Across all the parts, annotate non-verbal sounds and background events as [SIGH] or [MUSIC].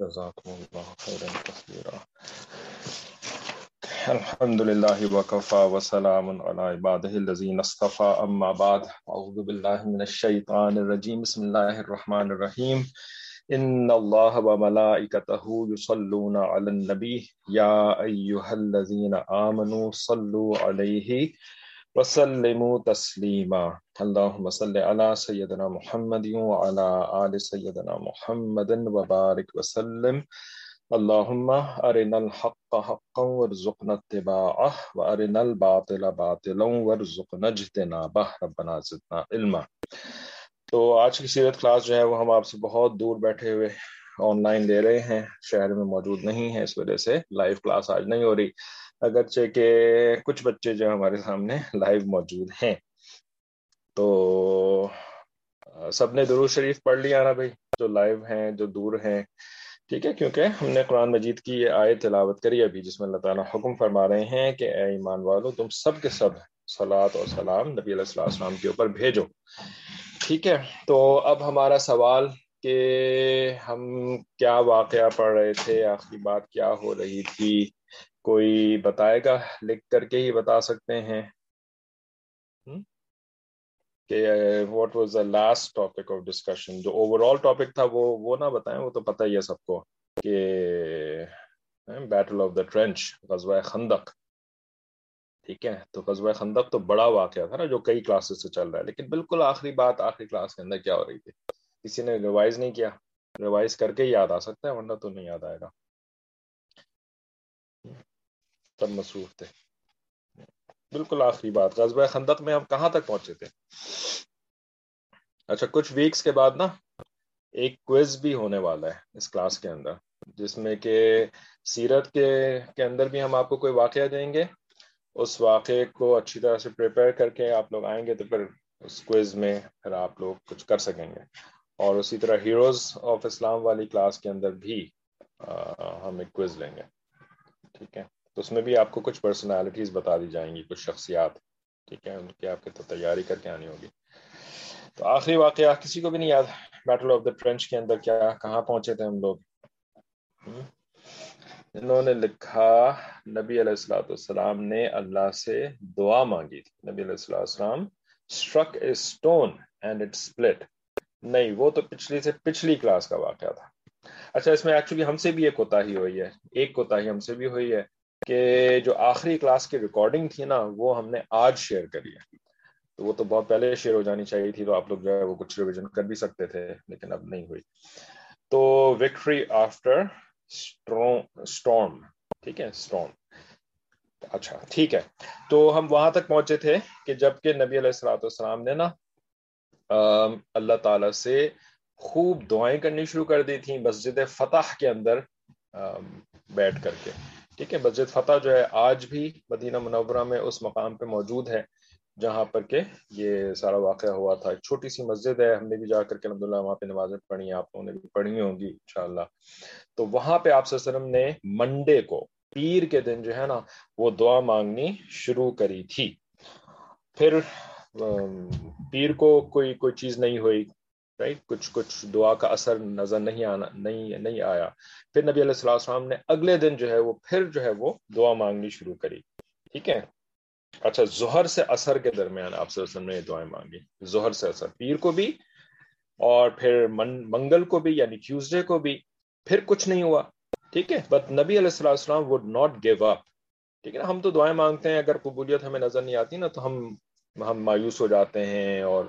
جزاكم الله خيرا كثيرا. الحمد لله وكفى وسلام على عباده الذين اصطفى. أما بعد، أعوذ بالله من الشيطان الرجيم. بسم الله الرحمن الرحيم. إن الله وملائكته يصلون على النبي. يا أيها الذين آمنوا صلوا عليه وسلموا تسليما اللهم صل على سيدنا محمد وعلى آل سيدنا محمد وبارك وسلم۔ اللهم أرنا الحق حقا وارزقنا اتباعه وأرنا الباطل باطلا وارزقنا اجتنابه ربنا زدنا علما۔ تو آج کی سیرت کلاس جو ہے وہ ہم آپ سے بہت دور بیٹھے ہوئے آن لائن لے رہے ہیں، شہر میں موجود نہیں ہیں، اس وجہ سے لائیو کلاس آج نہیں ہو رہی۔ اگرچہ کہ کچھ بچے جو ہمارے سامنے لائیو موجود ہیں۔ تو، سب نے درود شریف پڑھ لیا نا بھائی، جو لائیو ہیں، جو دور ہیں۔ ٹھیک ہے، کیونکہ ہم نے قرآن مجید کی یہ آئے تلاوت کری ابھی، جس میں اللہ تعالیٰ حکم فرما رہے ہیں کہ اے ایمان والو، تم سب کے سب سلاد اور سلام نبی علیہ السلام کے اوپر بھیجو۔ ٹھیک ہے، تو اب ہمارا سوال کہ ہم کیا واقعہ پڑھ رہے تھے؟ آخری بات کیا ہو رہی تھی؟ کوئی بتائے گا؟ لکھ کر کے ہی بتا سکتے ہیں۔ کہ what was the last topic of discussion جو اوور آل ٹاپک تھا وہ وہ نہ بتائیں وہ تو پتہ ہی ہے سب کو کہ بیٹل آف دا ٹرینچ غزوہ خندق۔ ٹھیک ہے؟ تو غزوہ خندق تو بڑا واقعہ تھا نا جو کئی کلاسز سے چل رہا ہے۔ لیکن بالکل آخری بات آخری کلاس کے اندر کیا ہو رہی تھی؟ کسی نے ریوائز نہیں کیا۔ ریوائز کر کے یاد آ سکتا ہے ورنہ تو نہیں یاد آئے گا۔ تب مصروف تھے۔ بالکل آخری بات غزبۂ خندق میں ہم کہاں تک پہنچے تھے؟ اچھا کچھ ویکس کے بعد نا، ایک کوئز بھی ہونے والا ہے اس کلاس کے اندر، جس میں کہ سیرت کے کے اندر بھی ہم آپ کو کوئی واقعہ دیں گے۔ اس واقعے کو اچھی طرح سے پریپیئر کر کے آپ لوگ آئیں گے تو پھر اس کوئز میں پھر آپ لوگ کچھ کر سکیں گے۔ اور اسی طرح ہیروز آف اسلام والی کلاس کے اندر بھی ہم ایک کوئز لیں گے۔ ٹھیک ہے؟ تو اس میں بھی آپ کو کچھ پرسنالٹیز بتا دی جائیں گی، کچھ شخصیات، ٹھیک ہے؟ ان کی آپ کے تو تیاری کر کے آنی ہوگی۔ تو آخری واقعہ، کسی کو بھی نہیں یاد بیٹل آف دا ٹرنچ کے اندر کیا، کہاں پہنچے تھے ہم لوگ؟ انہوں نے لکھا، نبی علیہ السلاۃ والسلام نے اللہ سے دعا مانگی تھی۔ نبی علیہ السلام السلام struck a stone and it split نہیں، وہ تو پچھلی سے پچھلی کلاس کا واقعہ تھا۔ اچھا اس میں ایکچولی ہم سے بھی ایک کوتا ہی ہوئی ہے۔ ایک کوتا ہی ہم سے بھی ہوئی ہے۔ کہ جو آخری کلاس کی ریکارڈنگ تھی نا، وہ ہم نے آج شیئر کری ہے۔ تو وہ تو بہت پہلے شیئر ہو جانی چاہیے تھی، تو آپ لوگ جو ہے وہ کچھ ریویژن کر بھی سکتے تھے، لیکن اب نہیں ہوئی۔ تو وکٹری آفٹر اسٹارم ٹھیک ہے اسٹارم اچھا ٹھیک ہے۔ تو ہم وہاں تک پہنچے تھے کہ جبکہ نبی علیہ السلاۃ والسلام نے نا اللہ تعالی سے خوب دعائیں کرنی شروع کر دی تھیں مسجد فتح کے اندر بیٹھ کر کے۔ ٹھیک ہے، مسجد فتح جو ہے، آج بھی مدینہ منورہ میں اس مقام پہ موجود ہے، جہاں پر کہ یہ سارا واقعہ ہوا تھا۔ ایک چھوٹی سی مسجد ہے، ہم نے بھی جا کر کے الحمد للہ وہاں پہ نمازیں پڑھی ہیں، آپ لوگوں نے بھی پڑھی ہوں گی، انشاءاللہ۔ تو وہاں پہ آپ وسلم نے منڈے کو، پیر کے دن جو ہے نا، وہ دعا مانگنی شروع کری تھی۔ پھر پیر کو کوئی کوئی چیز نہیں ہوئی۔ رائٹ کچھ کچھ دعا کا اثر نظر نہیں آنا نہیں نہیں آیا۔ پھر نبی علیہ السلام السلام نے اگلے دن جو ہے وہ پھر جو ہے وہ دعا مانگنی شروع کری۔ ٹھیک ہے؟ اچھا ظہر سے اثر کے درمیان آپ سے وسلم نے یہ دعائیں مانگی۔ ظہر سے اثر پیر کو بھی اور پھر منگل کو بھی یعنی ٹیوزڈے کو بھی۔ پھر کچھ نہیں ہوا۔ ٹھیک ہے؟ بٹ نبی علیہ السلام السلام وڈ ناٹ گیو اپ ٹھیک ہے نا؟ ہم تو دعائیں مانگتے ہیں۔ اگر قبولیت ہمیں نظر نہیں آتی نا تو ہم ہم مایوس ہو جاتے ہیں اور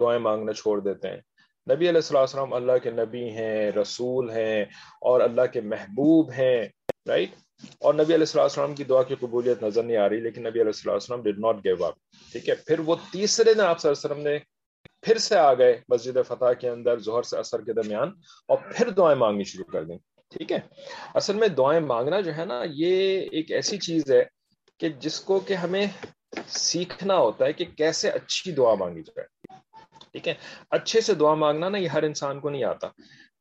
دعائیں مانگنا چھوڑ دیتے ہیں۔ نبی علیہ السلام السلام اللہ کے نبی ہیں، رسول ہیں اور اللہ کے محبوب ہیں رائٹ اور نبی علیہ السلام السلام کی دعا کی قبولیت نظر نہیں آ رہی، لیکن نبی علیہ السلام السلام ڈڈ ناٹ گیو اپ ٹھیک ہے؟ پھر وہ تیسرے دن آپ صلی اللہ علیہ وسلم نے پھر سے آ گئے مسجد فتح کے اندر ظہر سے اثر کے درمیان اور پھر دعائیں مانگنی شروع کر دیں، ٹھیک ہے؟ اصل میں دعائیں مانگنا جو ہے نا، یہ ایک ایسی چیز ہے کہ جس کو کہ ہمیں سیکھنا ہوتا ہے کہ کیسے اچھی دعا مانگی جائے۔ ٹھیک ہے؟ اچھے سے دعا مانگنا نا، یہ ہر انسان کو نہیں آتا۔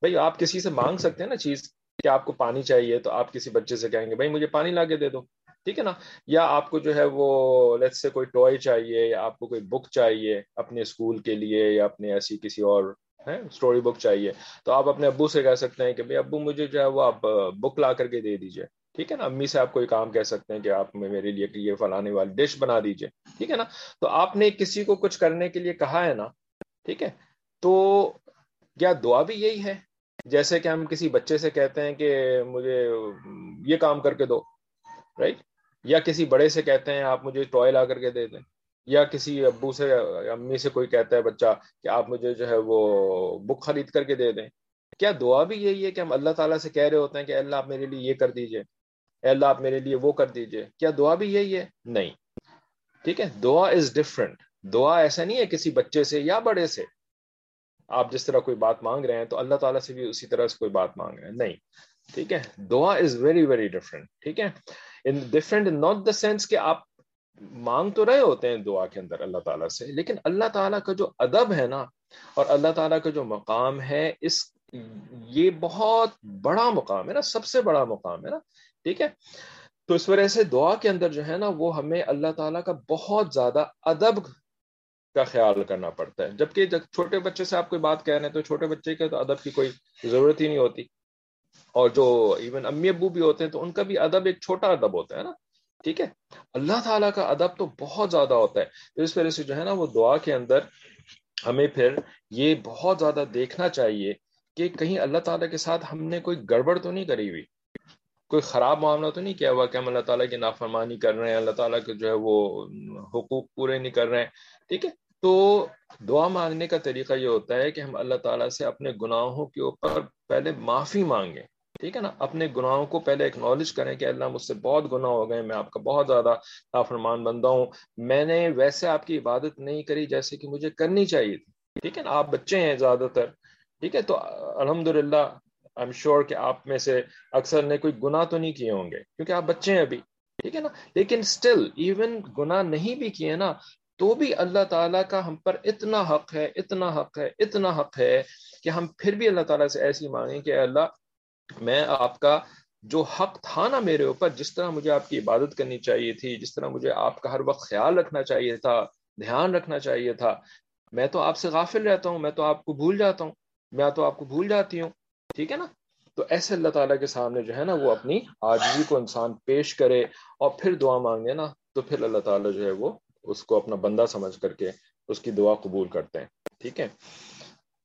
بھائی، آپ کسی سے مانگ سکتے ہیں نا چیز کہ آپ کو پانی چاہیے تو آپ کسی بچے سے کہیں گے، بھائی، مجھے پانی لا کے دے دو۔ ٹھیک ہے نا؟ یا آپ کو جو ہے وہ لیٹ سے کوئی ٹوائے چاہیے یا آپ کو کوئی بک چاہیے اپنے اسکول کے لیے یا اپنے ایسی کسی اور اسٹوری بک چاہیے، تو آپ اپنے ابو سے کہہ سکتے ہیں کہ بھائی، ابو، مجھے جو ہے وہ آپ بک لا کر کے دے دیجیے ٹھیک ہے نا؟ امی سے آپ کوئی کام کہہ سکتے ہیں کہ آپ میرے لیے یہ فلانے والی ڈش بنا دیجیے ٹھیک ہے نا؟ تو آپ نے کسی کو کچھ کرنے کے لیے کہا ہے نا ٹھیک ہے؟ تو کیا دعا بھی یہی ہے؟ جیسے کہ ہم کسی بچے سے کہتے ہیں کہ مجھے یہ کام کر کے دو رائٹ یا کسی بڑے سے کہتے ہیں آپ مجھے ٹوائے لا کر کے دے دیں، یا کسی ابو سے، امی سے کوئی کہتا ہے بچہ کہ آپ مجھے جو ہے وہ بک خرید کر کے دے دیں۔ کیا دعا بھی یہی ہے کہ ہم اللہ تعالیٰ سے کہہ رہے ہوتے ہیں کہ اللہ آپ میرے لیے یہ کر دیجیے، اے اللہ آپ میرے لیے وہ کر دیجیے؟ کیا دعا بھی یہی ہے؟ نہیں۔ ٹھیک ہے؟ دعا از ڈفرنٹ دعا ایسا نہیں ہے کسی بچے سے یا بڑے سے۔ آپ جس طرح کوئی بات مانگ رہے ہیں تو اللہ تعالیٰ سے بھی اسی طرح سے کوئی بات مانگ رہے ہیں۔ نہیں، ٹھیک ہے؟ دعا از ویری ویری ڈفرنٹ ٹھیک ہے؟ ان ناٹ دا سینس کہ آپ مانگ تو رہے ہوتے ہیں دعا کے اندر اللہ تعالیٰ سے، لیکن اللہ تعالیٰ کا جو ادب ہے نا اور اللہ تعالیٰ کا جو مقام ہے، اس یہ بہت بڑا مقام ہے نا، سب سے بڑا مقام ہے نا، ٹھیک ہے؟ تو اس وجہ سے دعا کے اندر جو ہے نا، وہ ہمیں اللہ تعالیٰ کا بہت زیادہ ادب کا خیال کرنا پڑتا ہے۔ جبکہ جب چھوٹے بچے سے آپ کوئی بات کہہ رہے ہیں تو چھوٹے بچے کے تو ادب کی کوئی ضرورت ہی نہیں ہوتی۔ اور جو ایون امی ابو بھی ہوتے ہیں تو ان کا بھی ادب ایک چھوٹا ادب ہوتا ہے نا۔ ٹھیک ہے؟ اللہ تعالیٰ کا ادب تو بہت زیادہ ہوتا ہے۔ تو اس وجہ سے جو ہے نا وہ دعا کے اندر ہمیں پھر یہ بہت زیادہ دیکھنا چاہیے کہ کہیں اللہ تعالیٰ کے ساتھ ہم نے کوئی گڑبڑ تو نہیں کری ہوئی؟ کوئی خراب معاملہ تو نہیں کیا ہوا کہ ہم اللہ تعالیٰ کی نافرمانی کر رہے ہیں، اللہ تعالیٰ کے جو ہے وہ حقوق پورے نہیں کر رہے ہیں۔ ٹھیک ہے، تو دعا مانگنے کا طریقہ یہ ہوتا ہے کہ ہم اللہ تعالیٰ سے اپنے گناہوں کے اوپر پہلے معافی مانگیں۔ ٹھیک ہے نا، اپنے گناہوں کو پہلے اکنالج کریں کہ اللہ مجھ سے بہت گناہ ہو گئے، میں آپ کا بہت زیادہ نافرمان بندہ ہوں۔ میں نے ویسے آپ کی عبادت نہیں کری جیسے کہ مجھے کرنی چاہیے تھی۔ ٹھیک ہے نا، آپ بچے ہیں زیادہ تر۔ ٹھیک ہے، تو الحمد للہ آئی ایم شیور کہ آپ میں سے اکثر نے کوئی گناہ تو نہیں کیے ہوں گے، کیونکہ آپ بچے ہیں ابھی، ٹھیک ہے نا؟ لیکن اسٹل ایون گناہ نہیں بھی کیے نا، تو بھی اللہ تعالیٰ کا ہم پر اتنا حق ہے، اتنا حق ہے، اتنا حق ہے کہ ہم پھر بھی اللہ تعالیٰ سے ایسی مانگیں کہ اللہ، میں آپ کا جو حق تھا نا میرے اوپر، جس طرح مجھے آپ کی عبادت کرنی چاہیے تھی، جس طرح مجھے آپ کا ہر وقت خیال رکھنا چاہیے تھا، دھیان رکھنا چاہیے تھا، میں تو آپ سے غافل رہتا ہوں، میں تو آپ کو بھول جاتا ہوں، میں تو آپ کو بھول جاتی ہوں۔ ٹھیک ہے نا؟ تو ایسے اللہ تعالیٰ کے سامنے جو ہے نا، وہ اپنی آجزی کو انسان پیش کرے اور پھر دعا مانگے نا، تو پھر اللہ تعالیٰ جو ہے وہ اس کو اپنا بندہ سمجھ کر کے اس کی دعا قبول کرتے ہیں۔ ٹھیک ہے؟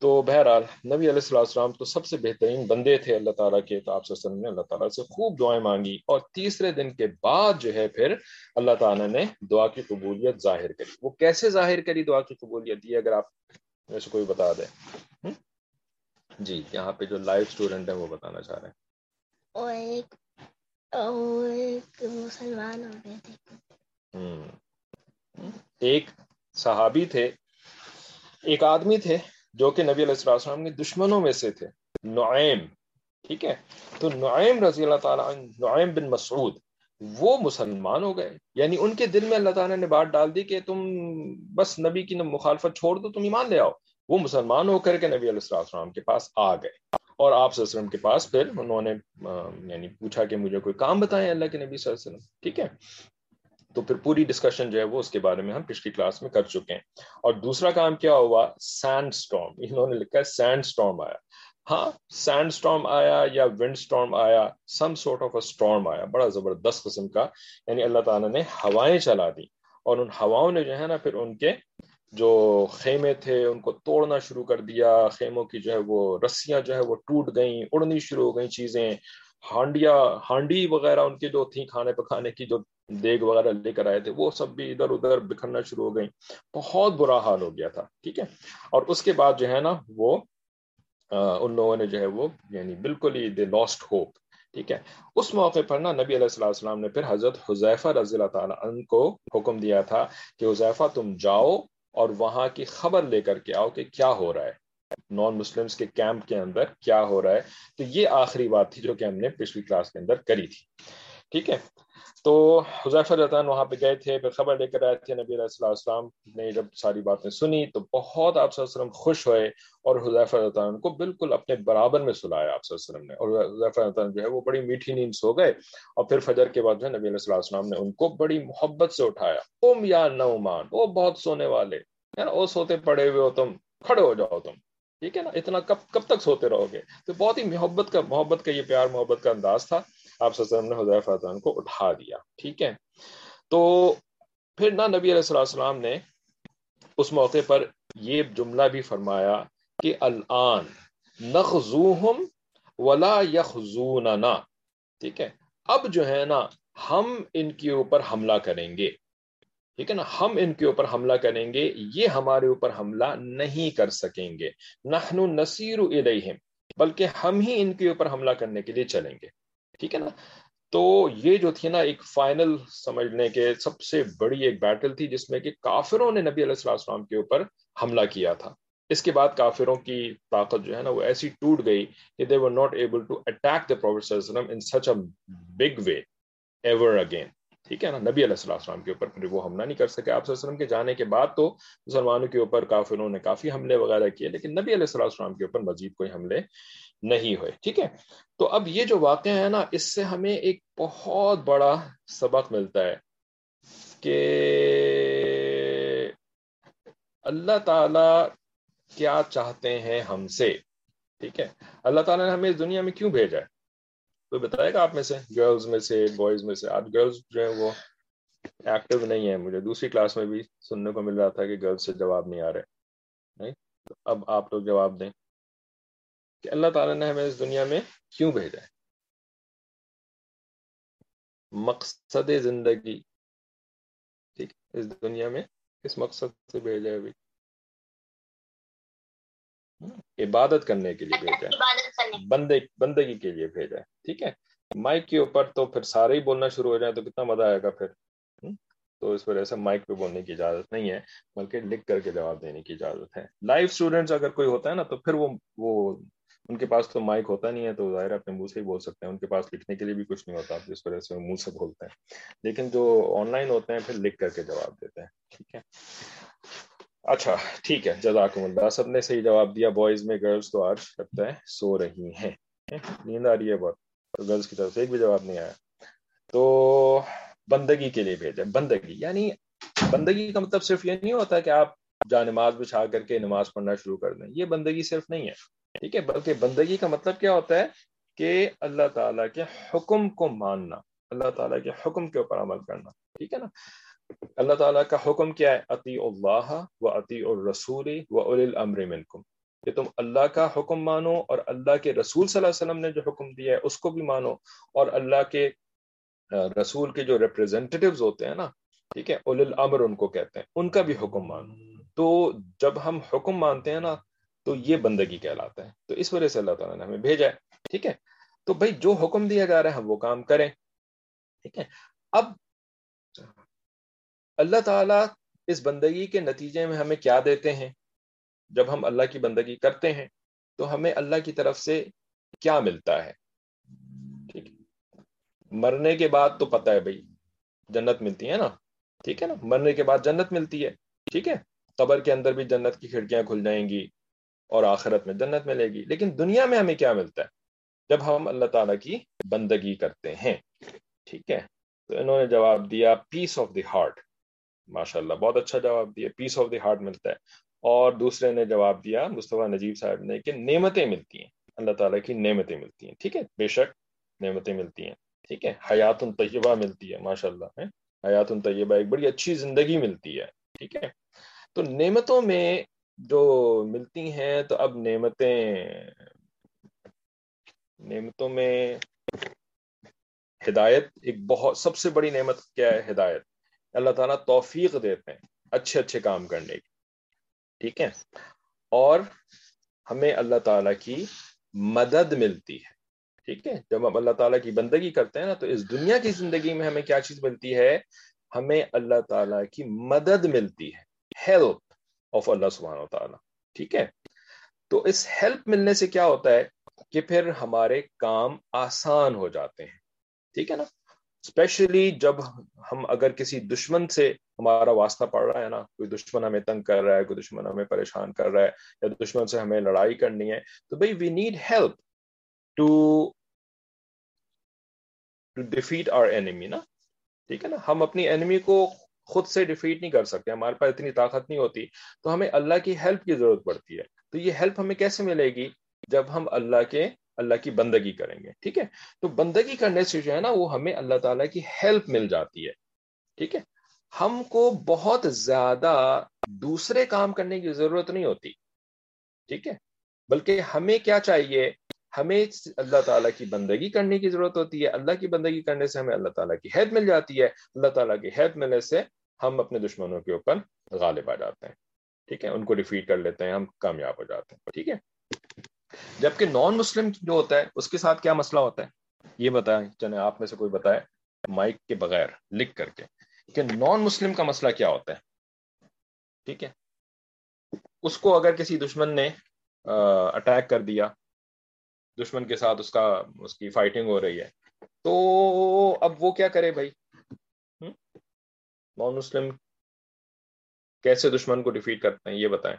تو بہرحال نبی علیہ السلام السلام تو سب سے بہترین بندے تھے اللہ تعالیٰ کے تو آپ وسلم نے اللہ تعالیٰ سے خوب دعائیں مانگی اور تیسرے دن کے بعد جو ہے پھر اللہ تعالیٰ نے دعا کی قبولیت ظاہر کری۔ وہ کیسے ظاہر کری دعا کی قبولیت؟ یہ اگر آپ ویسے کوئی بتا دیں جی یہاں پہ جو لائیو اسٹوڈنٹ ہے وہ بتانا چاہ رہے ہیں۔ مسلمان ہو گئے تھے۔ ایک صحابی تھے ایک آدمی تھے جو کہ نبی علیہ السلام کے دشمنوں میں سے تھے نعیم۔ ٹھیک ہے؟ تو نعیم رضی اللہ تعالیٰ نعیم بن مسعود وہ مسلمان ہو گئے۔ یعنی ان کے دل میں اللہ تعالیٰ نے بات ڈال دی کہ تم بس نبی کی مخالفت چھوڑ دو تم ایمان لے آؤ۔ وہ مسلمان ہو کر کے نبی علیہ السلام کے پاس آ گئے۔ اور آپ صلی اللہ علیہ وسلم کے پاس پھر انہوں نے یعنی پوچھا کہ مجھے کوئی کام بتائیں اللہ کے نبی صلی اللہ علیہ وسلم۔ ٹھیک ہے؟ تو پھر پوری ڈسکشن جو ہے وہ اس کے بارے میں ہم پچھلی کلاس میں کر چکے ہیں۔ اور دوسرا کام کیا ہوا؟ سینڈ اسٹارم انہوں نے لکھا ہے سینڈ اسٹارم آیا۔ ہاں سینڈ اسٹارم آیا یا ونڈ اسٹارم آیا؟ Some sort of a storm آیا۔ بڑا زبردست قسم کا یعنی اللہ تعالیٰ نے ہوائیں چلا دی اور ان ہواؤں نے جو ہے نا پھر ان کے جو خیمے تھے، ان کو توڑنا شروع کر دیا۔ خیموں کی جو ہے وہ رسیاں جو ہے وہ ٹوٹ گئیں، اڑنی شروع ہو گئیں چیزیں۔ ہانڈیا، ہانڈی وغیرہ ان کی جو تھیں، کھانے پکانے کی جو دیگ وغیرہ لے کر آئے تھے، وہ سب بھی ادھر ادھر بکھرنا شروع ہو گئی بہت برا حال ہو گیا تھا، ٹھیک ہے؟ اور اس کے بعد جو ہے نا وہ ان لوگوں نے جو ہے وہ یعنی بالکل ہی دے لاسٹ ہوپ ٹھیک ہے؟ اس موقع پر نا نبی علیہ السلام السلام نے پھر حضرت حضیفہ رضی اللہ تعالیٰ عنہ کو حکم دیا تھا کہ حضیفہ تم جاؤ اور وہاں کی خبر لے کر کے آؤ کہ کیا ہو رہا ہے۔ نان مسلمس کے کیمپ کے اندر کیا ہو رہا ہے۔ تو یہ آخری بات تھی جو کہ ہم نے پچھلی کلاس کے اندر کری تھی۔ ٹھیک ہے؟ تو حضیفہ رضان وہاں پہ گئے تھے، پھر خبر لے کر آئے تھے نبی علیہ السلام نے جب ساری باتیں سنی تو بہت آپ وسلم خوش ہوئے اور حضیفہ رضان کو بالکل اپنے برابر میں سلایا آپ وسلم نے۔ اور حضیفہ رضان جو ہے وہ بڑی میٹھی نیند سو گئے اور پھر فجر کے بعد جو ہے نبی علیہ السلام نے ان کو بڑی محبت سے اٹھایا۔ تم یا نعمان، وہ بہت سونے والے وہ سوتے پڑے ہوئے ہو تم، کھڑے ہو جاؤ تم، ٹھیک ہے نا؟ اتنا کب کب تک سوتے رہو گے؟ تو بہت ہی محبت کا محبت کا یہ پیار، محبت کا انداز تھا۔ آپ وسلم نے حضیف عنہ کو اٹھا دیا ٹھیک ہے؟ تو پھر نہ نبی علیہ السلام نے اس موقع پر یہ جملہ بھی فرمایا کہ الان نخزوہم ولا یخزوننا، ٹھیک ہے؟ اب جو ہے نا ہم ان کے اوپر حملہ کریں گے، ٹھیک ہے نا؟ ہم ان کے اوپر حملہ کریں گے، یہ ہمارے اوپر حملہ نہیں کر سکیں گے۔ نحن نصیر الیہم، بلکہ ہم ہی ان کے اوپر حملہ کرنے کے لیے چلیں گے۔ ٹھیک ہے نا؟ تو یہ جو تھی نا ایک فائنل سمجھنے کے سب سے بڑی ایک بیٹل تھی جس میں کہ کافروں نے نبی علیہ السلام کے اوپر حملہ کیا تھا۔ اس کے بعد کافروں کی طاقت جو ہے نا وہ ایسی ٹوٹ گئی کہ they were not able to attack the professor in such a big way ever again ٹھیک ہے نا؟ نبی علیہ السلام کے اوپر پھر وہ حملہ نہیں کر سکے۔ آپ وسلم کے جانے کے بعد تو مسلمانوں کے اوپر کافروں نے کافی حملے وغیرہ کیے، لیکن نبی علیہ السلام کے اوپر مزید کوئی حملے نہیں ہوئے۔ ٹھیک ہے؟ تو اب یہ جو واقعہ ہے نا، اس سے ہمیں ایک بہت بڑا سبق ملتا ہے کہ اللہ تعالی کیا چاہتے ہیں ہم سے۔ ٹھیک ہے؟ اللہ تعالیٰ نے ہمیں اس دنیا میں کیوں بھیجا ہے؟ کوئی بتائے گا آپ میں سے؟ گرلز میں سے بوائز میں سے۔ آج گرلز جو ہے وہ ایکٹیو نہیں ہے مجھے دوسری کلاس میں بھی سننے کو مل رہا تھا کہ گرلز سے جواب نہیں آ رہے۔ نہیں اب آپ لوگ جواب دیں۔ کہ اللہ تعالیٰ نے ہمیں اس دنیا میں کیوں بھیجا ہے؟ مقصد زندگی ٹھیک اس دنیا میں کس مقصد سے بھیجا ہے ابھی؟ عبادت کرنے کے لیے بھیجا ہے بندے بندگی کے لیے بھیجا ہے ٹھیک ہے؟ مائک کے اوپر تو پھر سارے ہی بولنا شروع ہو جائیں تو کتنا مزہ آئے گا پھر تو اس وجہ سے مائک پہ بولنے کی اجازت نہیں ہے بلکہ لکھ کر کے جواب دینے کی اجازت ہے۔ لائف اسٹوڈینٹس اگر کوئی ہوتا ہے نا تو پھر وہ وہ ان کے پاس تو مائک ہوتا نہیں ہے، تو ظاہر اپنے منہ سے ہی بول سکتے ہیں۔ ان کے پاس لکھنے کے لیے بھی کچھ نہیں ہوتا، جس وجہ سے منہ سے بولتے ہیں۔ لیکن جو آن لائن ہوتے ہیں، پھر لکھ کر کے جواب دیتے ہیں، ٹھیک ہے؟ اچھا ٹھیک ہے، جزاکم اللہ۔ سب نے صحیح جواب دیا۔ بوائز میں گرلز تو آج لگتا ہے سو رہی ہیں۔ نیند آ رہی ہے بہت۔ گرلز کی طرف سے ایک بھی جواب نہیں آیا۔ تو بندگی کے لیے بھیجا۔ بندگی یعنی بندگی کا مطلب صرف یہ نہیں ہوتا کہ آپ جا نماز بچھا کر کے نماز پڑھنا شروع کر دیں۔ یہ بندگی صرف نہیں ہے۔ ٹھیک ہے، بلکہ بندگی کا مطلب کیا ہوتا ہے کہ اللہ تعالیٰ کے حکم کو ماننا، اللہ تعالیٰ کے حکم کے اوپر عمل کرنا، ٹھیک ہے نا؟ اللہ تعالیٰ کا حکم کیا ہے؟ عطی اللہ و عطی الرسول و الامر منکم۔ کہ تم اللہ کا حکم مانو اور اللہ کے رسول صلی اللہ علیہ وسلم نے جو حکم دیا ہے، اس کو بھی مانو اور اللہ کے رسول کے جو ریپرزینٹیوز ہوتے ہیں نا، ٹھیک ہے اول الامر ان کو کہتے ہیں، ان کا بھی حکم مانو۔ تو جب ہم حکم مانتے ہیں نا تو یہ بندگی کہلاتا ہے۔ تو اس وجہ سے اللہ تعالیٰ نے ہمیں بھیجا ہے، ٹھیک ہے؟ تو بھائی جو حکم دیا جا رہا ہے، ہم وہ کام کریں۔ ٹھیک ہے؟ اب اللہ تعالیٰ اس بندگی کے نتیجے میں ہمیں کیا دیتے ہیں؟ جب ہم اللہ کی بندگی کرتے ہیں، تو ہمیں اللہ کی طرف سے کیا ملتا ہے؟ ٹھیک۔ مرنے کے بعد تو پتہ ہے بھائی، جنت ملتی ہے نا۔ ٹھیک ہے نا؟ مرنے کے بعد جنت ملتی ہے۔ ٹھیک ہے؟ قبر کے اندر بھی جنت کی کھڑکیاں کھل جائیں گی۔ اور آخرت میں جنت ملے گی۔ لیکن دنیا میں ہمیں کیا ملتا ہے؟ جب ہم اللہ تعالیٰ کی بندگی کرتے ہیں۔ ٹھیک ہے؟ تو انہوں نے جواب دیا پیس آف دی ہارٹ ماشاء اللہ بہت اچھا جواب دیا پیس آف دی ہارٹ ملتا ہے۔ اور دوسرے نے جواب دیا، مصطفیٰ نجیب صاحب نے کہ نعمتیں ملتی ہیں۔ اللہ تعالیٰ کی نعمتیں ملتی ہیں۔ ٹھیک ہے؟ بے شک نعمتیں ملتی ہیں۔ ٹھیک ہے؟ حیات طیبہ ملتی ہے ماشاء اللہ حیات طیبہ ایک بڑی اچھی زندگی ملتی ہے۔ ٹھیک ہے؟ تو نعمتوں میں جو ملتی ہیں تو اب نعمتیں، نعمتوں میں ہدایت ایک بہت، سب سے بڑی نعمت کیا ہے ہدایت؟ اللہ تعالیٰ توفیق دیتے ہیں اچھے اچھے کام کرنے کی، ٹھیک ہے؟ اور ہمیں اللہ تعالیٰ کی مدد ملتی ہے، ٹھیک ہے؟ جب ہم اللہ تعالیٰ کی بندگی کرتے ہیں نا تو اس دنیا کی زندگی میں ہمیں کیا چیز ملتی ہے؟ ہمیں اللہ تعالیٰ کی مدد ملتی ہے ہیلپ آف اللہ سبحانہ و تعالیٰ۔ ٹھیک ہے۔ تو اس ہیلپ ملنے سے کیا ہوتا ہے کہ پھر ہمارے کام آسان ہو جاتے ہیں۔ ٹھیک ہے نا؟ اسپیشلی جب ہم اگر کسی دشمن سے ہمارا واسطہ پڑ رہا ہے نا، کوئی دشمن ہمیں تنگ کر رہا ہے، کوئی دشمن ہمیں پریشان کر رہا ہے یا دشمن سے ہمیں لڑائی کرنی ہے، تو بھائی we need help to to defeat our enemy نا۔ ٹھیک ہے نا؟ ہم اپنی اینیمی کو خود سے ڈیفیٹ نہیں کر سکتے، ہمارے پاس اتنی طاقت نہیں ہوتی، تو ہمیں اللہ کی ہیلپ کی ضرورت پڑتی ہے۔ تو یہ ہیلپ ہمیں کیسے ملے گی؟ جب ہم اللہ کے، اللہ کی بندگی کریں گے، ٹھیک ہے؟ تو بندگی کرنے سے جو ہے نا، وہ ہمیں اللہ تعالیٰ کی ہیلپ مل جاتی ہے، ٹھیک ہے؟ ہم کو بہت زیادہ دوسرے کام کرنے کی ضرورت نہیں ہوتی، ٹھیک ہے؟ بلکہ ہمیں کیا چاہیے؟ ہمیں اللہ تعالیٰ کی بندگی کرنے کی ضرورت ہوتی ہے، اللہ کی بندگی کرنے سے ہمیں اللہ تعالیٰ کی حید مل جاتی ہے۔ اللہ تعالیٰ کی حید ملنے سے ہم اپنے دشمنوں کے اوپر غالب آ جاتے ہیں، ٹھیک ہے؟ ان کو ڈیفیٹ کر لیتے ہیں، ہم کامیاب ہو جاتے ہیں، ٹھیک ہے؟ جبکہ نان مسلم جو ہوتا ہے، اس کے ساتھ کیا مسئلہ ہوتا ہے؟ یہ بتائیں چلے آپ میں سے کوئی بتائے مائک کے بغیر لکھ کر کے کہ نان مسلم کا مسئلہ کیا ہوتا ہے، ٹھیک ہے؟ اس کو اگر کسی دشمن نے اٹیک کر دیا دشمن کے ساتھ اس کا اس کی فائٹنگ ہو رہی ہے۔ تو اب وہ کیا کرے بھائی؟ نان مسلم کیسے دشمن کو ڈیفیٹ کرتے ہیں؟ یہ بتائیں۔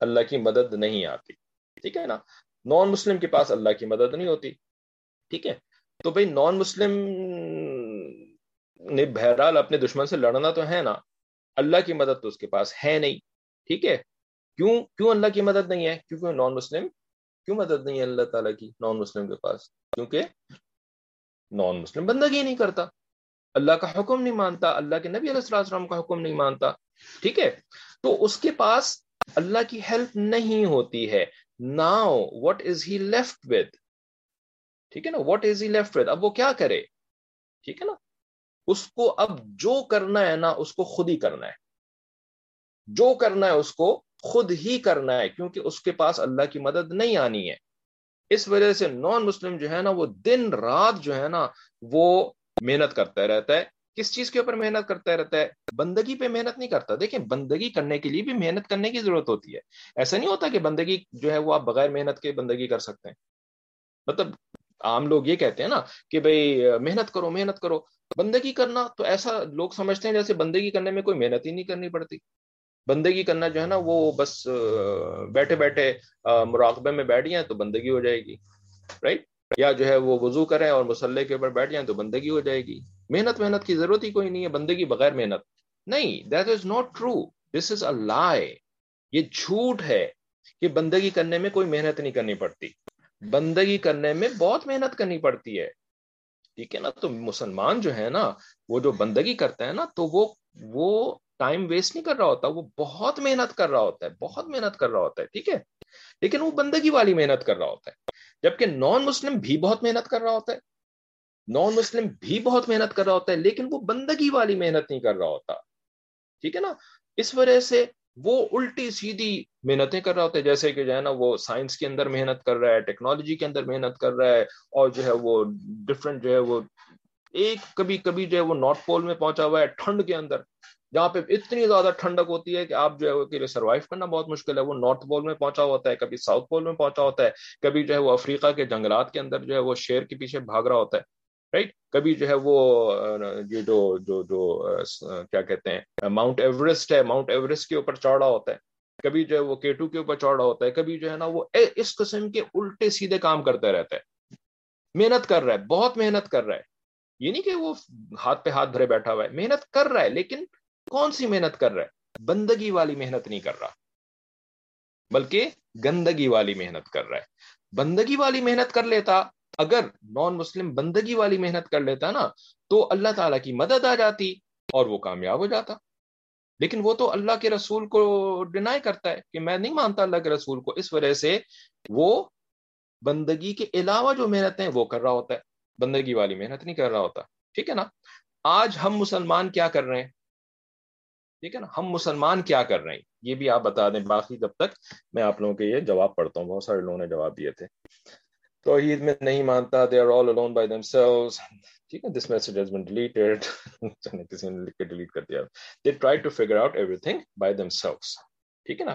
اللہ کی مدد نہیں آتی۔ ٹھیک ہے نا؟ نان مسلم کے پاس اللہ کی مدد نہیں ہوتی۔ ٹھیک ہے؟ تو بھائی نان مسلم نے بہرحال اپنے دشمن سے لڑنا تو ہے نا۔ اللہ کی مدد تو اس کے پاس ہے نہیں۔ ٹھیک ہے؟ کیوں کیوں اللہ کی مدد نہیں ہے؟ کیونکہ نان مسلم کیوں مدد نہیں ہے اللہ تعالیٰ کی نان مسلم کے پاس؟ کیونکہ نان مسلم بندگی نہیں کرتا۔ اللہ کا حکم نہیں مانتا، اللہ کے نبی علیہ السلام کا حکم نہیں مانتا، ٹھیک ہے؟ تو اس کے پاس اللہ کی ہیلپ نہیں ہوتی ہے۔ Now what is he left with ٹھیک ہے نا؟ What is he left with اب وہ کیا کرے؟ ٹھیک ہے نا؟ اس کو اب جو کرنا ہے نا، اس کو خود ہی کرنا ہے۔ جو کرنا ہے، اس کو خود ہی کرنا ہے، کیونکہ اس کے پاس اللہ کی مدد نہیں آنی ہے۔ اس وجہ سے نان مسلم جو ہے نا، وہ دن رات جو ہے نا، وہ محنت کرتا رہتا ہے۔ کس چیز کے اوپر محنت کرتا رہتا ہے؟ بندگی پہ محنت نہیں کرتا۔ دیکھیں، بندگی کرنے کے لیے بھی محنت کرنے کی ضرورت ہوتی ہے۔ ایسا نہیں ہوتا کہ بندگی جو ہے، وہ آپ بغیر محنت کے بندگی کر سکتے ہیں۔ مطلب عام لوگ یہ کہتے ہیں نا کہ بھائی محنت کرو محنت کرو۔ بندگی کرنا تو ایسا لوگ سمجھتے ہیں جیسے بندگی کرنے میں کوئی محنت ہی نہیں کرنی پڑتی۔ بندگی کرنا جو ہے نا وہ بس بیٹھے بیٹھے مراقبے میں بیٹھ جائیں تو بندگی ہو جائے گی رائٹ یا جو ہے وہ وضو کریں اور مسلح کے اوپر بیٹھ جائیں تو بندگی ہو جائے گی۔ محنت محنت کی ضرورت ہی کوئی نہیں ہے، بندگی بغیر محنت۔ نہیں that is not true this is a lie یہ جھوٹ ہے کہ بندگی کرنے میں کوئی محنت نہیں کرنی پڑتی۔ بندگی کرنے میں بہت محنت کرنی پڑتی ہے۔ ٹھیک ہے نا؟ تو مسلمان جو ہے نا، وہ جو بندگی کرتا ہے نا، تو وہ وہ ٹائم ویسٹ نہیں کر رہا ہوتا وہ بہت محنت کر رہا ہوتا ہے بہت محنت کر رہا ہوتا ہے ٹھیک ہے لیکن وہ بندگی والی محنت کر رہا ہوتا ہے جبکہ نان مسلم بھی بہت محنت کر رہا ہوتا ہے نان مسلم بھی بہت محنت کر رہا ہوتا ہے لیکن وہ بندگی والی محنت نہیں کر رہا ہوتا ٹھیک ہے نا اس وجہ سے وہ الٹی سیدھی محنتیں کر رہا ہوتا ہے جیسے کہ جو ہے نا وہ سائنس کے اندر محنت کر رہا ہے ٹیکنالوجی کے اندر محنت کر رہا ہے اور جو ہے وہ ڈفرینٹ جو ہے وہ ایک کبھی کبھی جو ہے وہ نارتھ پول میں پہنچا ہوا ہے ٹھنڈ کے اندر جہاں پہ اتنی زیادہ ٹھنڈک ہوتی ہے کہ آپ جو ہے وہ سروائو کرنا بہت مشکل ہے۔ وہ نارتھ پول میں پہنچا ہوتا ہے، کبھی ساؤتھ پول میں پہنچا ہوتا ہے، کبھی جو ہے وہ افریقہ کے جنگلات کے اندر جو ہے وہ شیر کے پیچھے بھاگ رہا ہوتا ہے۔ رائٹ کبھی جو ہے وہ، یہ جو جو جو، کیا کہتے ہیں ماؤنٹ ایوریسٹ ہے۔ ماؤنٹ ایوریسٹ کے اوپر چڑھا ہوتا ہے۔ کبھی جو ہے وہ کیٹو کے اوپر چڑھا ہوتا ہے۔ کبھی جو ہے نا وہ اس قسم کے الٹے سیدھے کام کرتا رہتا ہے محنت کر رہا ہے، بہت محنت کر رہا ہے۔ یہ نہیں کہ وہ ہاتھ پہ ہاتھ بھرے بیٹھا ہوا ہے، محنت کر رہا ہے، لیکن کون سی محنت کر رہا ہے؟ بندگی والی محنت نہیں کر رہا۔ بلکہ گندگی والی محنت کر رہا ہے۔ بندگی والی محنت کر لیتا، اگر نان مسلم بندگی والی محنت کر لیتا نا، تو اللہ تعالیٰ کی مدد آ جاتی اور وہ کامیاب ہو جاتا۔ لیکن وہ تو اللہ کے رسول کو ڈینائی کرتا ہے کہ میں نہیں مانتا اللہ کے رسول کو، اس وجہ سے وہ بندگی کے علاوہ جو محنت ہیں وہ کر رہا ہوتا ہے۔ بندگی والی محنت نہیں کر رہا ہوتا۔ ٹھیک ہے نا؟ آج ہم مسلمان کیا کر رہے ہیں؟ ٹھیک ہے نا؟ ہم مسلمان کیا کر رہے ہیں؟ یہ بھی آپ بتا دیں۔ باقی جب تک میں آپ لوگوں کے یہ جواب پڑھتا ہوں۔ بہت سارے لوگوں نے جواب دیے تھے۔ توحید میں نہیں مانتا they are all alone by themselves ٹھیک ہے this message has been deleted کسی نے لکھ کے ڈیلیٹ کر دیا۔ They try to figure out everything by themselves ٹھیک ہے نا؟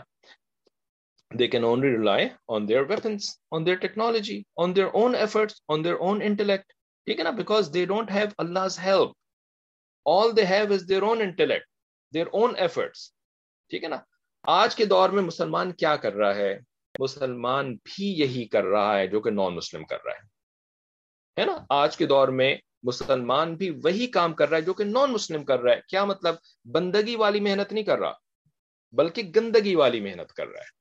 They can only rely on their weapons on their technology on their own efforts on their own intellect ٹھیک ہے نا؟ Because they don't have Allah's help all they have is their own intellect their own efforts. ٹھیک ہے نا؟ آج کے دور میں مسلمان کیا کر رہا ہے؟ مسلمان بھی یہی کر رہا ہے جو کہ نان مسلم کر رہا ہے۔ نا؟ آج کے دور میں مسلمان بھی وہی کام کر رہا ہے جو کہ نان مسلم کر رہا ہے۔ کیا مطلب؟ بندگی والی محنت نہیں کر رہا، بلکہ گندگی والی محنت کر رہا ہے۔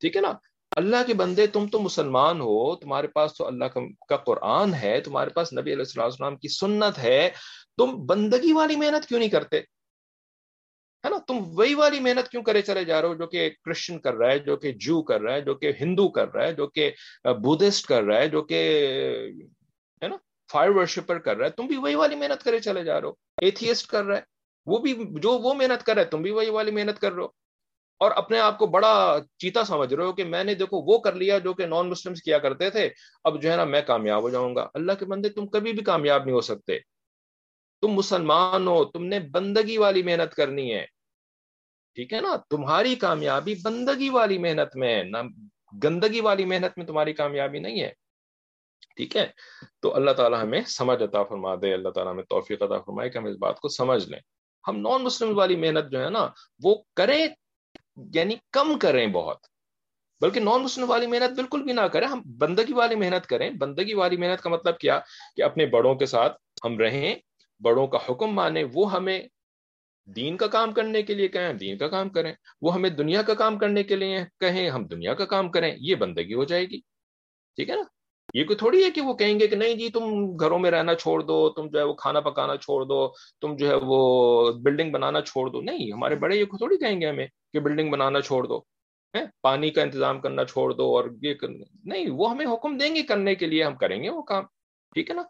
ٹھیک ہے نا؟ اللہ کے بندے، تم تو مسلمان ہو، تمہارے پاس تو اللہ کا قرآن ہے، تمہارے پاس نبی علیہ السلام کی سنت ہے۔ تم بندگی والی محنت کیوں نہیں کرتے؟ ہے نا؟ تم وہی والی محنت کیوں کرے چلے جا رہے ہو جو کہ کرسچن کر رہا ہے، جو کہ جو کر رہا ہے، جو کہ ہندو کر رہا ہے، جو کہ بدھسٹ کر رہا ہے، جو کہ، ہے نا؟ فائر ورشپر کر رہا ہے۔ تم بھی وہی والی محنت کرے چلے جا رہے ہو۔ ایتھیسٹ کر رہا ہے۔ وہ بھی جو وہ محنت کر رہا ہے، تم بھی وہی والی محنت کر رہے ہو۔ اور اپنے آپ کو بڑا چیتا سمجھ رہے ہو کہ میں نے دیکھو وہ کر لیا جو کہ نان مسلم کیا کرتے تھے۔ اب جو ہے نا، میں کامیاب ہو جاؤں گا۔ اللہ کے بندے، تم کبھی بھی کامیاب نہیں ہو سکتے۔ تم مسلمان ہو، تم نے بندگی والی محنت کرنی ہے۔ ٹھیک ہے نا؟ تمہاری کامیابی بندگی والی محنت میں ہے، نہ گندگی والی محنت میں تمہاری کامیابی نہیں ہے۔ ٹھیک ہے؟ تو اللہ تعالیٰ ہمیں سمجھ عطا فرما دے، اللہ تعالیٰ ہمیں توفیق عطا فرمائے کہ ہم اس بات کو سمجھ لیں۔ ہم نان مسلم والی محنت جو ہے نا، وہ کریں یعنی کم کریں بہت۔ بلکہ نان مسلم والی محنت بالکل بھی نہ کریں، ہم بندگی والی محنت کریں۔ بندگی والی محنت کا مطلب کیا؟ کہ اپنے بڑوں کے ساتھ ہم رہیں بڑوں کا حکم مانیں، وہ ہمیں دین کا کام کرنے کے لیے کہیں، دین کا کام کریں۔ وہ ہمیں دنیا کا کام کرنے کے لیے کہیں، ہم دنیا کا کام کریں، یہ بندگی ہو جائے گی۔ ٹھیک ہے نا؟ یہ کوئی تھوڑی ہے کہ وہ کہیں گے کہ نہیں جی تم گھروں میں رہنا چھوڑ دو، تم جو ہے وہ کھانا پکانا چھوڑ دو، تم جو ہے وہ بلڈنگ بنانا چھوڑ دو۔ نہیں، ہمارے بڑے یہ تھوڑی کہیں گے ہمیں کہ بلڈنگ بنانا چھوڑ دو پانی کا انتظام کرنا چھوڑ دو اور یہ نہیں، وہ ہمیں حکم دیں گے کرنے کے لیے، ہم کریں گے وہ کام۔ ٹھیک ہے نا؟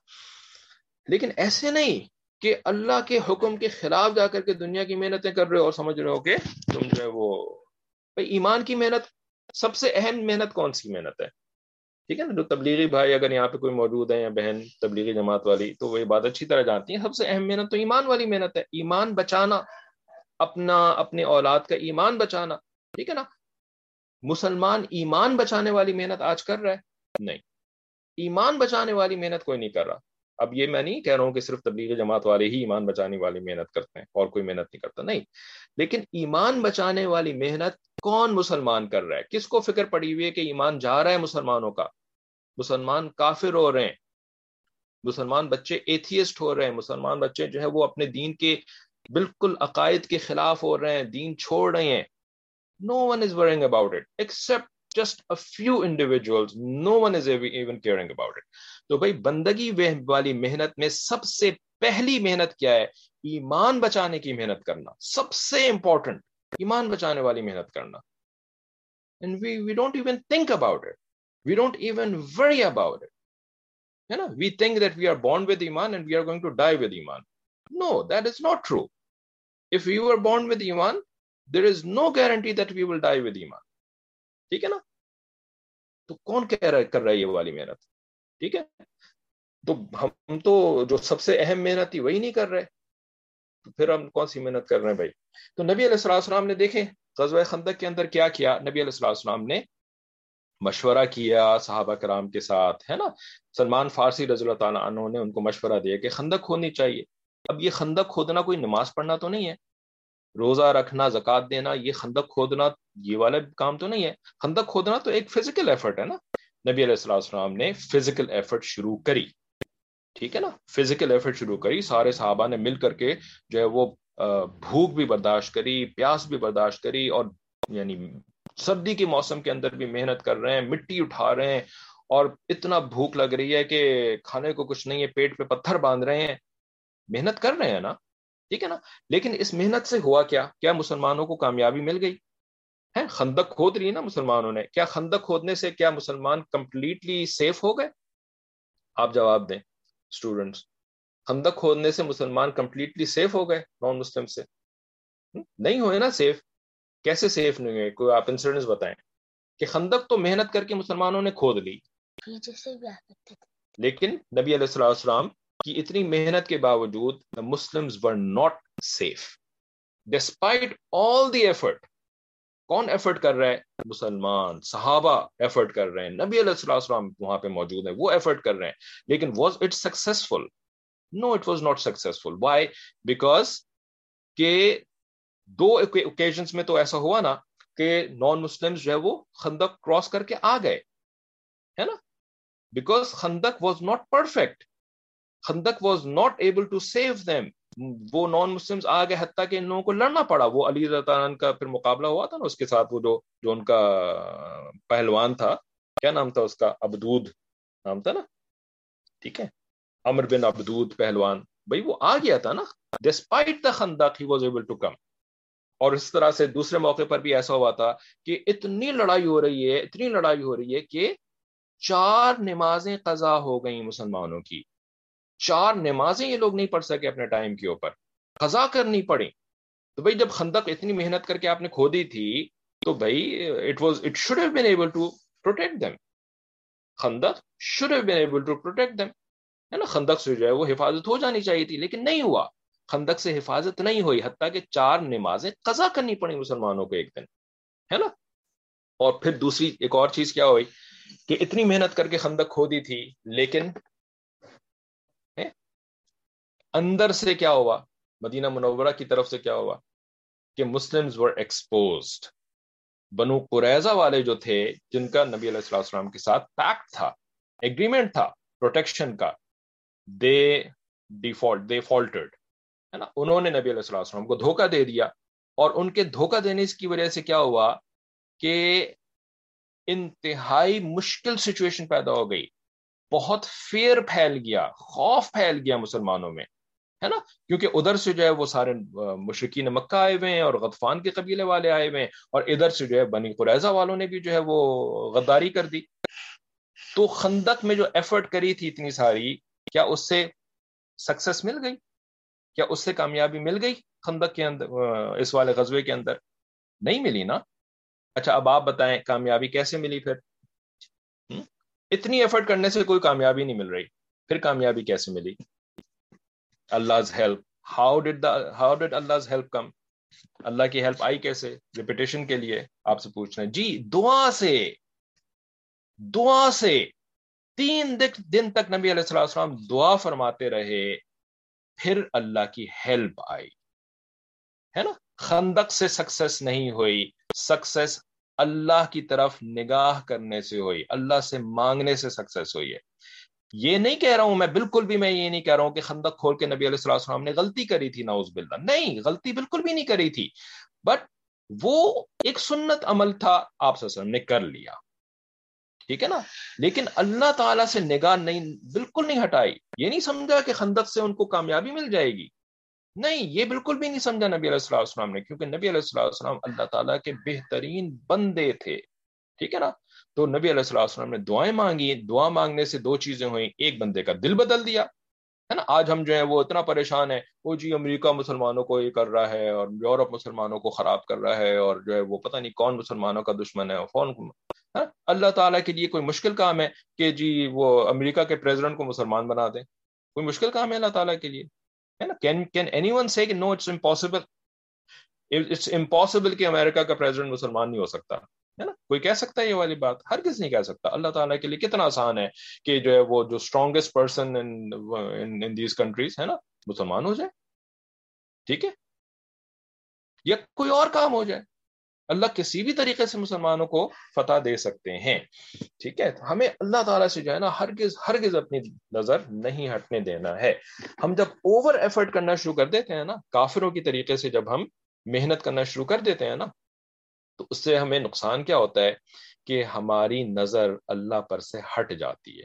لیکن ایسے نہیں۔ کہ اللہ کے حکم کے خلاف جا کر کے دنیا کی محنتیں کر رہے ہو اور سمجھ رہے ہو کہ تم جو ہے وہ بھائی ایمان کی محنت سب سے اہم محنت کون سی محنت ہے؟ ٹھیک ہے نا؟ جو تبلیغی بھائی اگر یہاں پہ کوئی موجود ہے یا بہن تبلیغی جماعت والی تو وہ یہ بات اچھی طرح جانتی ہیں، سب سے اہم محنت تو ایمان والی محنت ہے۔ ایمان بچانا، اپنا، اپنے اولاد کا ایمان بچانا، ٹھیک ہے نا؟ مسلمان ایمان بچانے والی محنت آج کر رہا ہے؟ نہیں۔ ایمان بچانے والی محنت کوئی نہیں کر رہا۔ اب یہ میں نہیں کہہ رہا ہوں کہ صرف تبلیغ جماعت والے ہی ایمان بچانے والی محنت کرتے ہیں اور کوئی محنت نہیں کرتا، نہیں۔ لیکن ایمان بچانے والی محنت کون مسلمان کر رہا ہے؟ کس کو فکر پڑی ہوئی ہے کہ ایمان جا رہا ہے مسلمانوں کا؟ مسلمان کافر ہو رہے ہیں۔ مسلمان بچے ایتھیسٹ ہو رہے ہیں۔ مسلمان بچے جو ہے وہ اپنے دین کے بالکل عقائد کے خلاف ہو رہے ہیں، دین چھوڑ رہے ہیں۔ No one is worrying about it except just a few individuals no one is even caring about it تو بھائی بندگی والی محنت میں سب سے پہلی محنت کیا ہے؟ ایمان بچانے کی محنت کرنا، سب سے امپورٹنٹ ایمان بچانے والی محنت کرنا۔ And we we don't even think about it we don't even worry about it ہے نا؟ We think that we are born with ایمان and we are going to die with ایمان۔ No that is not true if you are born with ایمان there is no guarantee that we will die with ایمان۔ ٹھیک ہے نا؟ تو کون کہہ رہا کر رہا ہے یہ والی محنت؟ ٹھیک ہے؟ تو ہم تو جو سب سے اہم محنت تھی وہی نہیں کر رہے۔ تو پھر ہم کون سی محنت کر رہے ہیں بھائی؟ تو نبی علیہ السلام نے دیکھیں غزوہ خندق کے اندر کیا کیا؟ نبی علیہ السلام نے مشورہ کیا صحابہ کرام کے ساتھ، ہے نا؟ سلمان فارسی رضی اللہ تعالیٰ عنہ نے ان کو مشورہ دیا کہ خندق کھودنی چاہیے۔ اب یہ خندق کھودنا کوئی نماز پڑھنا تو نہیں ہے۔ روزہ رکھنا زکات دینا، یہ خندق کھودنا، یہ والا کام تو نہیں ہے۔ خندق کھودنا تو ایک فزیکل ایفرٹ ہے نا۔ نبی علیہ السلام نے فزیکل ایفرٹ شروع کری۔ ٹھیک ہے نا؟ فزیکل ایفرٹ شروع کری۔ سارے صحابہ نے مل کر کے جو ہے وہ بھوک بھی برداشت کری، پیاس بھی برداشت کری اور یعنی سردی کے موسم کے اندر بھی محنت کر رہے ہیں، مٹی اٹھا رہے ہیں اور اتنا بھوک لگ رہی ہے کہ کھانے کو کچھ نہیں ہے، پیٹ پہ پتھر باندھ رہے ہیں۔ محنت کر رہے ہیں نا؟ ٹھیک ہے نا؟ لیکن اس محنت سے ہوا کیا؟ کیا مسلمانوں کو کامیابی مل گئی؟ خندق کھود رہی نا مسلمانوں نے۔ کیا خندق کھودنے سے کیا مسلمان کمپلیٹلی سیف ہو گئے؟ آپ جواب دیں اسٹوڈینٹس خندق کھودنے سے مسلمان کمپلیٹلی سیف ہو گئے نان مسلم سے نہیں ہوئے نا سیف کیسے سیف نہیں ہوئے؟ کوئی آپ انسیڈنس بتائیں۔ کہ خندق تو محنت کر کے مسلمانوں نے کھود لی۔ لیکن نبی علیہ السلام کی اتنی محنت کے باوجود Muslim were not safe despite all the effort کون ایفرٹ کر رہا ہے؟ مسلمان، صحابہ ایفرٹ کر رہے ہیں، نبی علیہ السلام وہاں پہ موجود ہیں، وہ ایفرٹ کر رہے ہیں، لیکن was it successful no it was not successful why because کہ دو اوکیزنس میں تو ایسا ہوا نا کہ نان مسلم جو ہے وہ خندق کراس کر کے آ گئے، ہے نا؟ بیکاز خندق واز ناٹ پرفیکٹ خندق was not able to save them وہ نان مسلم آ گئے حتیٰ کہ ان لوگوں کو لڑنا پڑا۔ وہ علی تعالیٰ کا پھر مقابلہ ہوا تھا نا، اس کے ساتھ وہ جو جو ان کا پہلوان تھا، کیا نام تھا اس کا؟ ابدود نام تھا نا؟ ٹھیک ہے۔ امر بن ابدود پہلوان۔ بھائی وہ آ گیا تھا نا۔ ڈسپائٹ دا خندق he was able to come اور اس طرح سے دوسرے موقع پر بھی ایسا ہوا تھا کہ اتنی لڑائی ہو رہی ہے، اتنی لڑائی ہو رہی ہے کہ چار نمازیں قضا ہو گئیں مسلمانوں کی۔ چار نمازیں یہ لوگ نہیں پڑھ سکے اپنے ٹائم کے اوپر۔ قضا کرنی پڑی۔ تو بھائی جب خندق اتنی محنت کر کے آپ نے کھودی تھی، تو بھائی it was it should have been able to protect them خندق should have been able to protect them ہے نا؟ خندق سے جو ہے وہ حفاظت ہو جانی چاہیے تھی، لیکن نہیں ہوا۔ خندق سے حفاظت نہیں ہوئی، حتیٰ کہ چار نمازیں قضا کرنی پڑی مسلمانوں کو ایک دن۔ ہے نا؟ اور پھر دوسری ایک اور چیز کیا ہوئی کہ اتنی محنت کر کے خندق کھو دی تھی، لیکن اندر سے کیا ہوا؟ مدینہ منورہ کی طرف سے کیا ہوا؟ کہ مسلم ایکسپوزڈ بنو قریضہ والے جو تھے، جن کا نبی علیہ السلام کے ساتھ پیکٹ تھا ایگریمنٹ تھا پروٹیکشن کا دے ڈیفالٹ دے فالٹرڈ ہے نا؟ انہوں نے نبی علیہ السلام کو دھوکہ دے دیا۔ اور ان کے دھوکہ دینے کی وجہ سے کیا ہوا؟ کہ انتہائی مشکل سچویشن پیدا ہو گئی۔ بہت فیر پھیل گیا، خوف پھیل گیا مسلمانوں میں۔ ہے نا؟ کیونکہ ادھر سے جو ہے وہ سارے مشرقین مکہ آئے ہوئے ہیں اور غطفان کے قبیلے والے آئے ہوئے ہیں اور ادھر سے جو ہے بنی قریضہ والوں نے بھی جو ہے وہ غداری کر دی۔ تو خندق میں جو ایفرٹ کری تھی اتنی ساری، کیا اس سے سکسس مل گئی؟ کیا اس سے کامیابی مل گئی خندق کے اندر اس والے غزوے کے اندر؟ نہیں ملی نا۔ اچھا اب آپ بتائیں کامیابی کیسے ملی پھر؟ اتنی ایفرٹ کرنے سے کوئی کامیابی نہیں مل رہی۔ پھر کامیابی کیسے ملی؟ اللہ help how did how did Allah help come اللہ کی ہیلپ آئی کیسے؟ ریپیٹیشن کے لیے آپ سے پوچھ رہے ہیں جی دعا سے دعا سے تین دن تک نبی علیہ السلام دعا فرماتے رہے، پھر اللہ کی ہیلپ آئی۔ ہے نا؟ خندق سے سکسس نہیں ہوئی۔ سکسس اللہ کی طرف نگاہ کرنے سے ہوئی۔ اللہ سے مانگنے سے سکسس ہوئی ہے۔ یہ نہیں کہہ رہا ہوں میں، بالکل بھی میں یہ نہیں کہہ رہا ہوں کہ خندق کھول کے نبی علیہ السلام نے غلطی کری تھی ناؤز باللہ۔ نہیں، غلطی بالکل بھی نہیں کری تھی۔ بٹ وہ ایک سنت عمل تھا، آپ نے کر لیا۔ ٹھیک ہے نا؟ لیکن اللہ تعالیٰ سے نگاہ نہیں، بالکل نہیں ہٹائی۔ یہ نہیں سمجھا کہ خندق سے ان کو کامیابی مل جائے گی۔ نہیں، یہ بالکل بھی نہیں سمجھا نبی علیہ السلام نے، کیونکہ نبی علیہ السلام اللہ تعالیٰ کے بہترین بندے تھے۔ ٹھیک ہے نا؟ تو نبی علیہ السلام نے دعائیں مانگی، دعا مانگنے سے دو چیزیں ہوئیں، ایک بندے کا دل بدل دیا، ہے نا؟ آج ہم جو ہے وہ اتنا پریشان ہے وہ جی امریکہ مسلمانوں کو یہ کر رہا ہے اور یورپ مسلمانوں کو خراب کر رہا ہے اور جو ہے وہ پتہ نہیں کون مسلمانوں کا دشمن ہے فون اللہ تعالیٰ کے لیے کوئی مشکل کام ہے کہ جی وہ امریکہ کے پریزیڈنٹ کو مسلمان بنا دیں؟ کوئی مشکل کام ہے اللہ تعالیٰ کے لیے؟ ہے نا؟ Can can anyone say no it's impossible it's impossible کہ امریکہ کا پریزیڈنٹ مسلمان نہیں ہو سکتا۔ ہے نا؟ کوئی کہہ سکتا ہے یہ والی بات؟ ہر کس نہیں کہہ سکتا۔ اللہ تعالیٰ کے لیے کتنا آسان ہے کہ جو ہے وہ جو strongest person in these countries ہے نا؟ مسلمان ہو جائے۔ ٹھیک ہے؟ یا کوئی اور کام ہو جائے۔ اللہ کسی بھی طریقے سے مسلمانوں کو فتح دے سکتے ہیں۔ ٹھیک ہے؟ ہمیں اللہ تعالیٰ سے جو ہے نا ہرگز ہرگز اپنی نظر نہیں ہٹنے دینا ہے۔ ہم جب اوور ایفرٹ کرنا شروع کر دیتے ہیں نا، کافروں کی طریقے سے جب ہم محنت کرنا شروع کر دیتے ہیں نا تو اس سے ہمیں نقصان کیا ہوتا ہے کہ ہماری نظر اللہ پر سے ہٹ جاتی ہے۔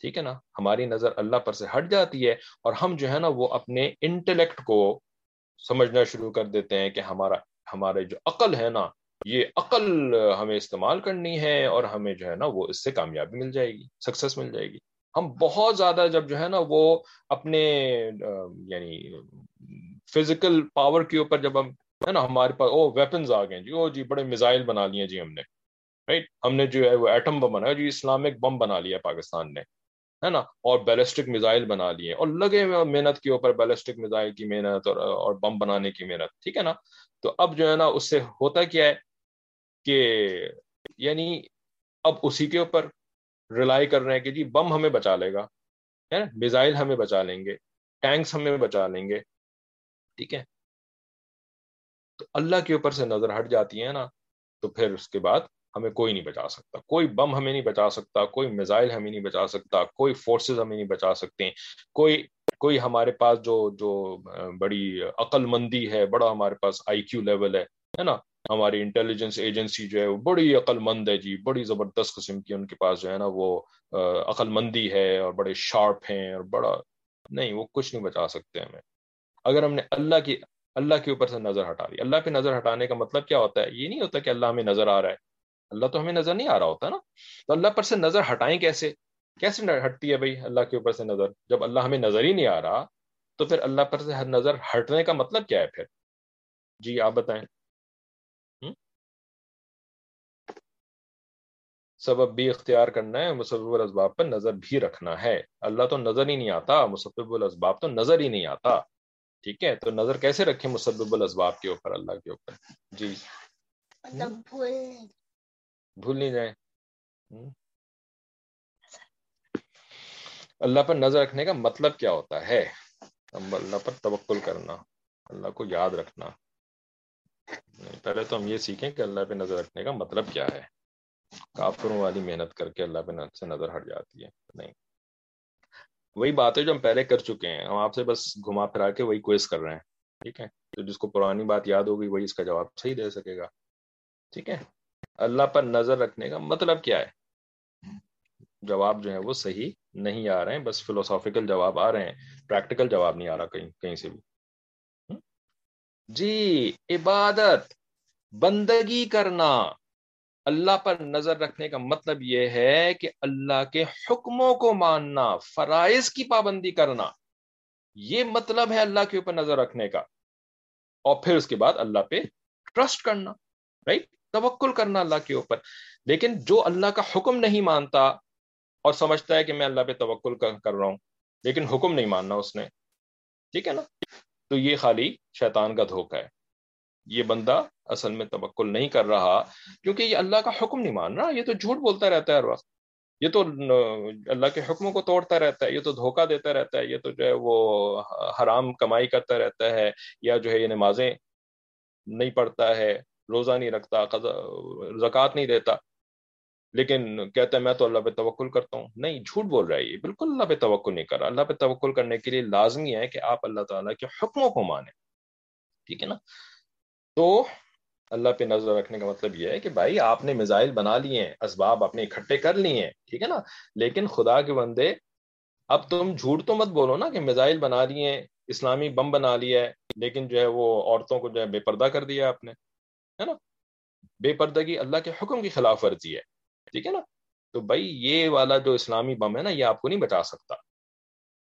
ٹھیک ہے نا؟ ہماری نظر اللہ پر سے ہٹ جاتی ہے اور ہم جو ہے نا وہ اپنے انٹلیکٹ کو سمجھنا شروع کر دیتے ہیں کہ ہمارا، ہمارے جو عقل ہے نا، یہ عقل ہمیں استعمال کرنی ہے اور ہمیں جو ہے نا وہ اس سے کامیابی مل جائے گی سکسیس مل جائے گی۔ ہم بہت زیادہ جب جو ہے نا وہ اپنے یعنی فزیکل پاور کے اوپر جب ہم ہے نا، ہمارے پاس او ویپنز آ گئے جی او جی بڑے میزائل بنا لیے جی ہم نے رائٹ ہم نے جو ہے وہ ایٹم بم بنایا جی اسلامک بم بنا لیا پاکستان نے، ہے نا؟ اور بیلسٹک میزائل بنا لیے۔ اور لگے ہوئے محنت کے اوپر بیلسٹک میزائل کی محنت اور اور بم بنانے کی محنت، ٹھیک ہے نا؟ تو اب جو ہے نا، اس سے ہوتا کیا ہے کہ یعنی اب اسی کے اوپر ریلائی کر رہے ہیں کہ جی بم ہمیں بچا لے گا میزائل ہمیں بچا لیں گے ٹینکس ہمیں بچا لیں گے، ٹھیک ہے؟ تو اللہ کے اوپر سے نظر ہٹ جاتی ہے نا، تو پھر اس کے بعد ہمیں کوئی نہیں بچا سکتا۔ کوئی بم ہمیں نہیں بچا سکتا، کوئی میزائل ہمیں نہیں بچا سکتا، کوئی فورسز ہمیں نہیں بچا سکتے۔ کوئی کوئی ہمارے پاس جو جو بڑی عقل مندی ہے، بڑا ہمارے پاس آئی کیو لیول ہے ہے نا؟ ہماری انٹیلیجنس ایجنسی جو ہے، وہ بڑی عقل مند ہے جی بڑی زبردست قسم کی ان کے پاس جو ہے نا، وہ عقل مندی ہے اور بڑے شارپ ہیں اور بڑا، نہیں، وہ کچھ نہیں بچا سکتے ہمیں۔ اگر ہم نے اللہ کی اللہ کے اوپر سے نظر ہٹا دی۔ اللہ پہ نظر ہٹانے کا مطلب کیا ہوتا ہے؟ یہ نہیں ہوتا کہ اللہ ہمیں نظر آ رہا ہے۔ اللہ تو ہمیں نظر نہیں آ رہا ہوتا نا۔ تو اللہ پر سے نظر ہٹائیں کیسے؟ کیسے ہٹتی ہے بھائی اللہ کے اوپر سے نظر؟ جب اللہ ہمیں نظر ہی نہیں آ رہا، تو پھر اللہ پر سے نظر ہٹنے کا مطلب کیا ہے پھر؟ جی آپ بتائیں۔ سبب بھی اختیار کرنا ہے، مسبب الاسباب پر نظر بھی رکھنا ہے۔ اللہ تو نظر ہی نہیں آتا، مسبب الاسباب تو نظر ہی نہیں آتا۔ ٹھیک ہے؟ تو نظر کیسے رکھیں مسبب الاسباب کے اوپر اللہ کے اوپر؟ جی۔ مطلب بھول نہیں۔ جائیں۔ اللہ پر نظر رکھنے کا مطلب کیا ہوتا ہے؟ اللہ پر توکل کرنا اللہ کو یاد رکھنا۔ پہلے تو ہم یہ سیکھیں کہ اللہ پہ نظر رکھنے کا مطلب کیا ہے۔ کافروں والی محنت کر کے اللہ پہ سے نظر ہٹ جاتی ہے۔ نہیں۔ وہی بات ہے جو ہم پہلے کر چکے ہیں۔ ہم آپ سے بس گھما پھرا کے وہی کوئز کر رہے ہیں، ٹھیک ہے؟ تو جس کو پرانی بات یاد ہوگی وہی اس کا جواب صحیح دے سکے گا۔ ٹھیک ہے؟ اللہ پر نظر رکھنے کا مطلب کیا ہے؟ جواب جو ہے وہ صحیح نہیں آ رہے ہیں، بس فلوسافیکل جواب آ رہے ہیں۔ پریکٹیکل جواب نہیں آ رہا کہیں کہیں سے بھی۔ جی عبادت، بندگی کرنا۔ اللہ پر نظر رکھنے کا مطلب یہ ہے کہ اللہ کے حکموں کو ماننا، فرائض کی پابندی کرنا، یہ مطلب ہے اللہ کے اوپر نظر رکھنے کا۔ اور پھر اس کے بعد اللہ پہ ٹرسٹ کرنا رائٹ توکل کرنا اللہ کے اوپر۔ لیکن جو اللہ کا حکم نہیں مانتا اور سمجھتا ہے کہ میں اللہ پہ توکل کر رہا ہوں، لیکن حکم نہیں ماننا اس نے، ٹھیک ہے نا؟ تو یہ خالی شیطان کا دھوکہ ہے۔ یہ بندہ اصل میں توکل نہیں کر رہا کیونکہ یہ اللہ کا حکم نہیں مان رہا یہ تو جھوٹ بولتا رہتا ہے ہر وقت۔ یہ تو، اللہ کے حکموں کو توڑتا رہتا ہے، یہ تو دھوکہ دیتا رہتا ہے، یہ تو جو ہے وہ حرام کمائی کرتا رہتا ہے یا جو ہے یہ نمازیں نہیں پڑھتا ہے، روزہ نہیں رکھتا زکوٰۃ نہیں دیتا۔ لیکن کہتا ہے میں تو اللہ پہ توکل کرتا ہوں۔ نہیں، جھوٹ بول رہا ہے یہ۔ بالکل اللہ پہ توکل نہیں کر رہا۔ اللہ پہ توکل کرنے کے لیے لازمی ہے کہ آپ اللہ تعالیٰ کے حکموں کو مانیں۔ ٹھیک ہے نا؟ تو اللہ پہ نظر رکھنے کا مطلب یہ ہے کہ بھائی آپ نے میزائل بنا لیے ہیں، اسباب اپنے اکٹھے کر لیے ہیں، ٹھیک ہے نا؟ لیکن خدا کے بندے، اب تم جھوٹ تو مت بولو نا کہ میزائل بنا لیے ہیں، اسلامی بم بنا لیا ہے، لیکن جو ہے وہ عورتوں کو جو ہے بے پردہ کر دیا آپ نے، ہے نا؟ بے پردگی اللہ کے حکم کی خلاف ورزی ہے، ٹھیک ہے نا؟ تو بھائی یہ والا جو اسلامی بم ہے نا، یہ آپ کو نہیں بچا سکتا۔